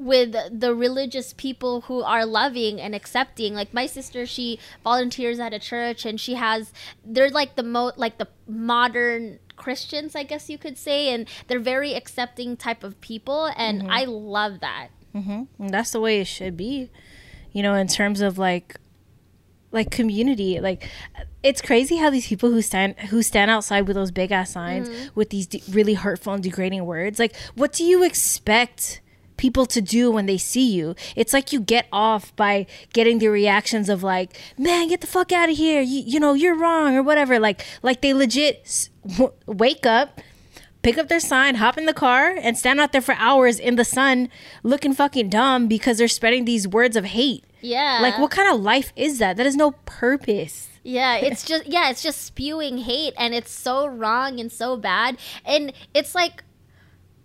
Speaker 1: with the religious people who are loving and accepting. Like my sister she volunteers at a church and she has they're like the mo like the modern christians i guess you could say and they're very accepting type of people and mm-hmm. i love that. Mm-hmm.
Speaker 2: And that's the way it should be you know in terms of like like community. Like it's crazy how these people who stand who stand outside with those big ass signs mm-hmm. with these de- really hurtful and degrading words like what do you expect people to do when they see you it's like you get off by getting the reactions of like man get the fuck out of here you, you know you're wrong or whatever like like they legit w- wake up pick up their sign, hop in the car, and stand out there for hours in the sun looking fucking dumb because they're spreading these words of hate.
Speaker 1: Yeah.
Speaker 2: Like, what kind of life is that? That is no purpose.
Speaker 1: Yeah, it's just yeah, it's just spewing hate and it's so wrong and so bad. And it's like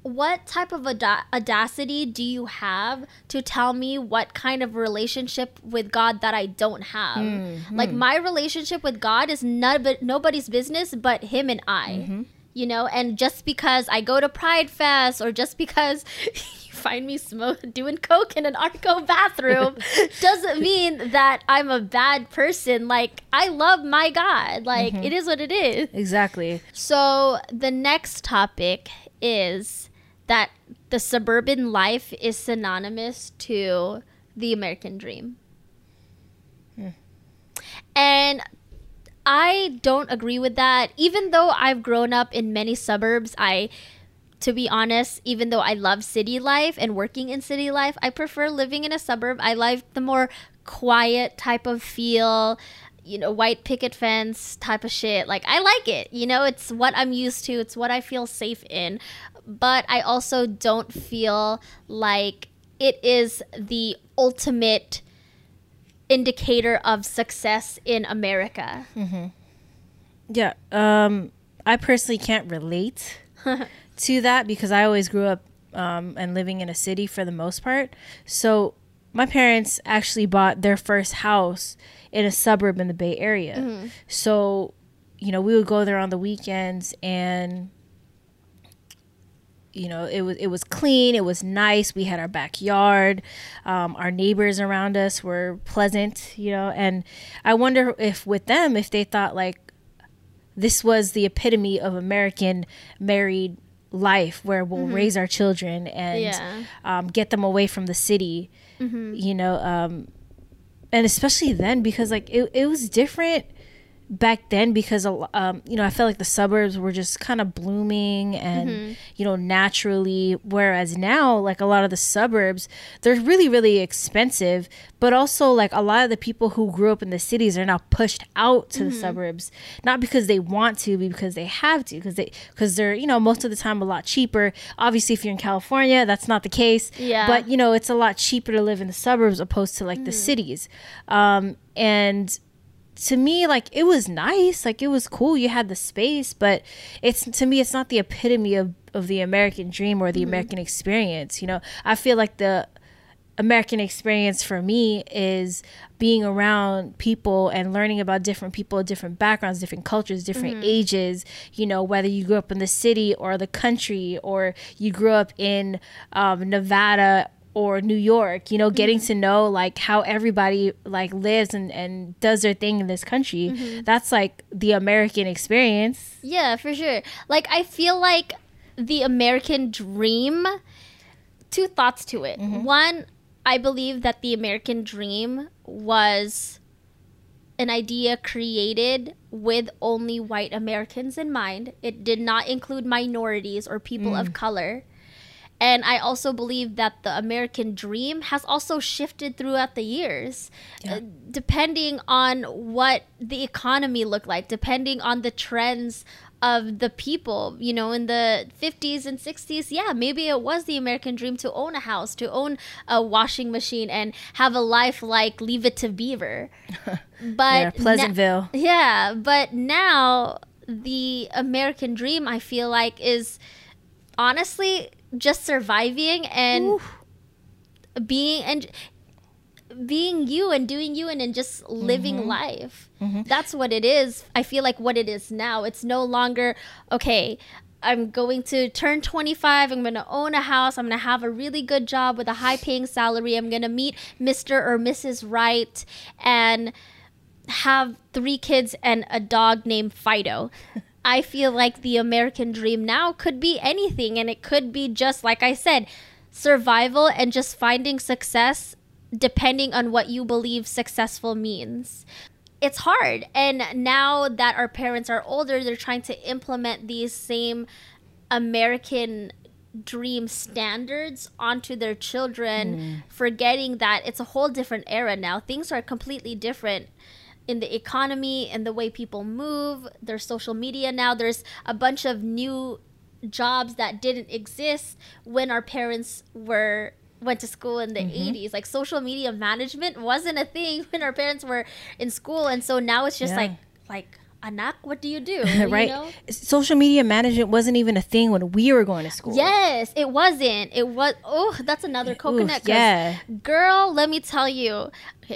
Speaker 1: what type of auda- audacity do you have to tell me what kind of relationship with God that I don't have?
Speaker 2: Mm-hmm.
Speaker 1: Like my relationship with God is not but nobody's business but him and I.
Speaker 2: Mm-hmm.
Speaker 1: You know, and just because I go to Pride Fest or just because you find me smoking doing coke in an Arco bathroom doesn't mean that I'm a bad person. Like I love my God. Like
Speaker 2: Mm-hmm.
Speaker 1: it is what it is.
Speaker 2: Exactly.
Speaker 1: So the next topic is that the suburban life is synonymous to the American dream. Hmm. And I don't agree with that. Even though I've grown up in many suburbs, I to be honest, even though I love city life and working in city life, I prefer living in a suburb. I like the more quiet type of feel, you know, white picket fence type of shit. Like I like it. You know, it's what I'm used to. It's what I feel safe in. But I also don't feel like it is the ultimate indicator of success in America.
Speaker 2: Yeah. Um, I personally can't relate to that because I always grew up um, and living in a city for the most part. So my parents actually bought their first house in a suburb in the Bay Area. So, you know, we would go there on the weekends and you know it was it was clean it was nice we had our backyard um, our neighbors around us were pleasant you know and i wonder if with them if they thought like this was the epitome of american married life where we'll raise our children and
Speaker 1: Yeah.
Speaker 2: um, get them away from the city you know um, and especially then because like it, it was different back then because um, you know I felt like the suburbs were just kind of blooming and you know naturally whereas now like a lot of the suburbs they're really really expensive but also like a lot of the people who grew up in the cities are now pushed out to the suburbs not because they want to but because they have to because they because they're you know most of the time a lot cheaper. Obviously if you're in California that's not the case
Speaker 1: Yeah.
Speaker 2: but you know it's a lot cheaper to live in the suburbs opposed to like the cities. Um, and to me like it was nice like it was cool you had the space but it's to me it's not the epitome of, of the american dream or the american experience you know? I feel like the american experience for me is being around people and learning about different people different backgrounds different cultures different ages you know whether you grew up in the city or the country or you grew up in um, nevada or New York, you know, getting mm-hmm. to know like how everybody like lives and, and does their thing in this country. Mm-hmm. That's like the American experience.
Speaker 1: Yeah, for sure. Like I feel like the American dream two thoughts to it. Mm-hmm. One, I believe that the American dream was an idea created with only white Americans in mind. It did not include minorities or people of mm. color. And I also believe that the American dream has also shifted throughout the years, uh, depending on what the economy looked like, depending on the trends of the people. You know, in the 50s and 60s, yeah, maybe it was the American dream to own a house, to own a washing machine, and have a life like Leave It to Beaver. But
Speaker 2: Yeah, Pleasantville.
Speaker 1: yeah, but now the American dream, I feel like, is honestly just surviving and being and being you and doing you and, and just living mm-hmm. life. Mm-hmm. That's what it is. I feel like what it is now. It's no longer okay. I'm going to turn 25. I'm going to own a house. I'm going to have a really good job with a high paying salary. I'm going to meet Mr. or Mrs. Right and have three kids and a dog named Fido. I feel like the American dream now could be anything, and it could be just like I said, survival and just finding success depending on what you believe successful means. It's hard. And now that our parents are older, they're trying to implement these same American dream standards onto their children, mm. forgetting that it's a whole different era now. Things are completely different in the economy and the way people move. There's social media now. There's a bunch of new jobs that didn't exist when our parents were went to school in the
Speaker 2: Mm-hmm.
Speaker 1: 80s like social media management wasn't a thing when our parents were in school and so now it's just
Speaker 2: Yeah.
Speaker 1: like like anak what do you do You
Speaker 2: right?
Speaker 1: know?
Speaker 2: Social media management wasn't even a thing when we were going to school.
Speaker 1: Yes, it wasn't. It was. Oh, that's another coconut. 'cause,
Speaker 2: yeah.
Speaker 1: girl. Let me tell you,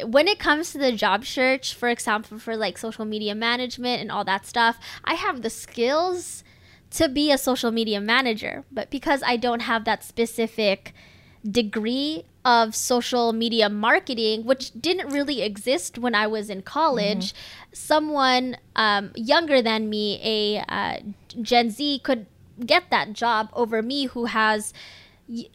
Speaker 1: when it comes to the job search, for example, for like social media management and all that stuff, I have the skills to be a social media manager, but because I don't have that specific degree of social media marketing, which didn't really exist when I was in college, mm-hmm. Someone um, younger than me, a uh, Gen Z, could get that job over me who has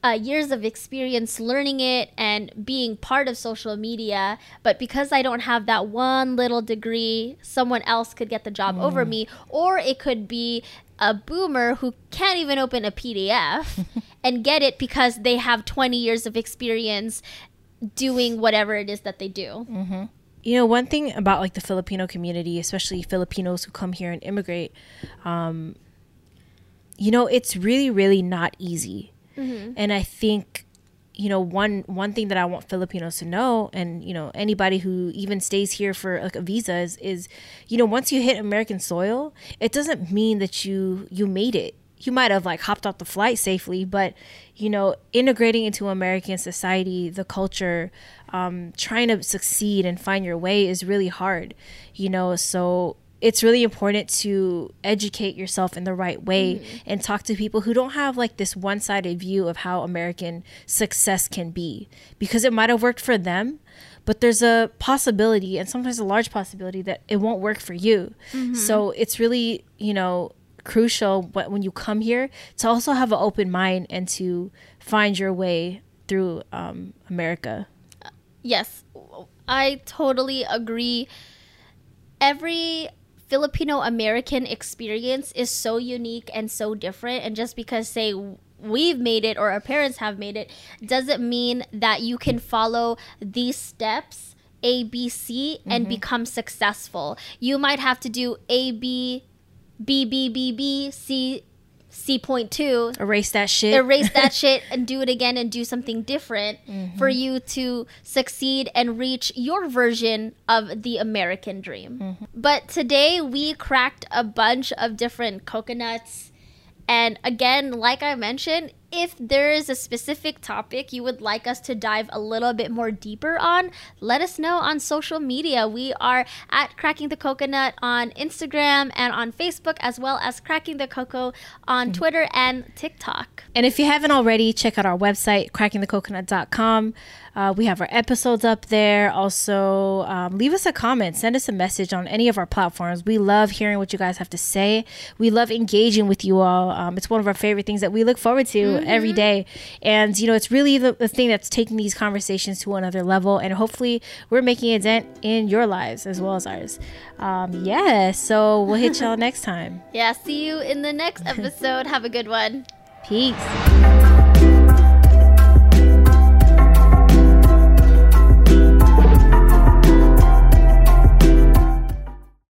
Speaker 1: uh, years of experience learning it and being part of social media. But because I don't have that one little degree, someone else could get the job over me, or it could be a boomer who can't even open a PDF and get it because they have 20 years of experience doing whatever it is that they do.
Speaker 2: You know, one thing about like the Filipino community, especially Filipinos who come here and immigrate, um, you know, it's really, really not easy. And I think, you know, one one thing that I want Filipinos to know, and you know, anybody who even stays here for like a visa is, is, you know, once you hit American soil, it doesn't mean that you you made it. You might have like hopped off the flight safely, but you know, integrating into American society, the culture, um, trying to succeed and find your way is really hard. You know, so it's really important to educate yourself in the right way and talk to people who don't have like this one-sided view of how American success can be because it might have worked for them but there's a possibility and sometimes a large possibility that it won't work for you. So it's really you know crucial wh- when you come here to also have an open mind and to find your way through um, america
Speaker 1: Yes, I totally agree. Every Filipino American experience is so unique and so different. And just because, say, we've made it or our parents have made it, doesn't mean that you can follow these steps. A, B, C, and become successful. You might have to do A, B, B, B, B, B, C, C point two,
Speaker 2: erase that shit
Speaker 1: erase that shit and do it again and do something different mm-hmm. for you to succeed and reach your version of the American dream. Mm-hmm. But today we cracked a bunch of different coconuts. And again, like I mentioned, if there is a specific topic you would like us to dive a little bit more deeper on, let us know on social media. We are at Cracking the Coconut on Instagram and on Facebook, as well as Cracking the Cocoa on Twitter and TikTok.
Speaker 2: And if you haven't already, check out our website, crackingthecoconut.com. Uh, we have our episodes up there. Also, um, leave us a comment, send us a message on any of our platforms. We love hearing what you guys have to say. We love engaging with you all. Um, it's one of our favorite things that we look forward to every day. And, you know, it's really the, the thing that's taking these conversations to another level. And hopefully, we're making a dent in your lives as well as ours. Um, yeah, so we'll hit y'all next time.
Speaker 1: Yeah, see you in the next episode. Have a good one.
Speaker 2: Peace.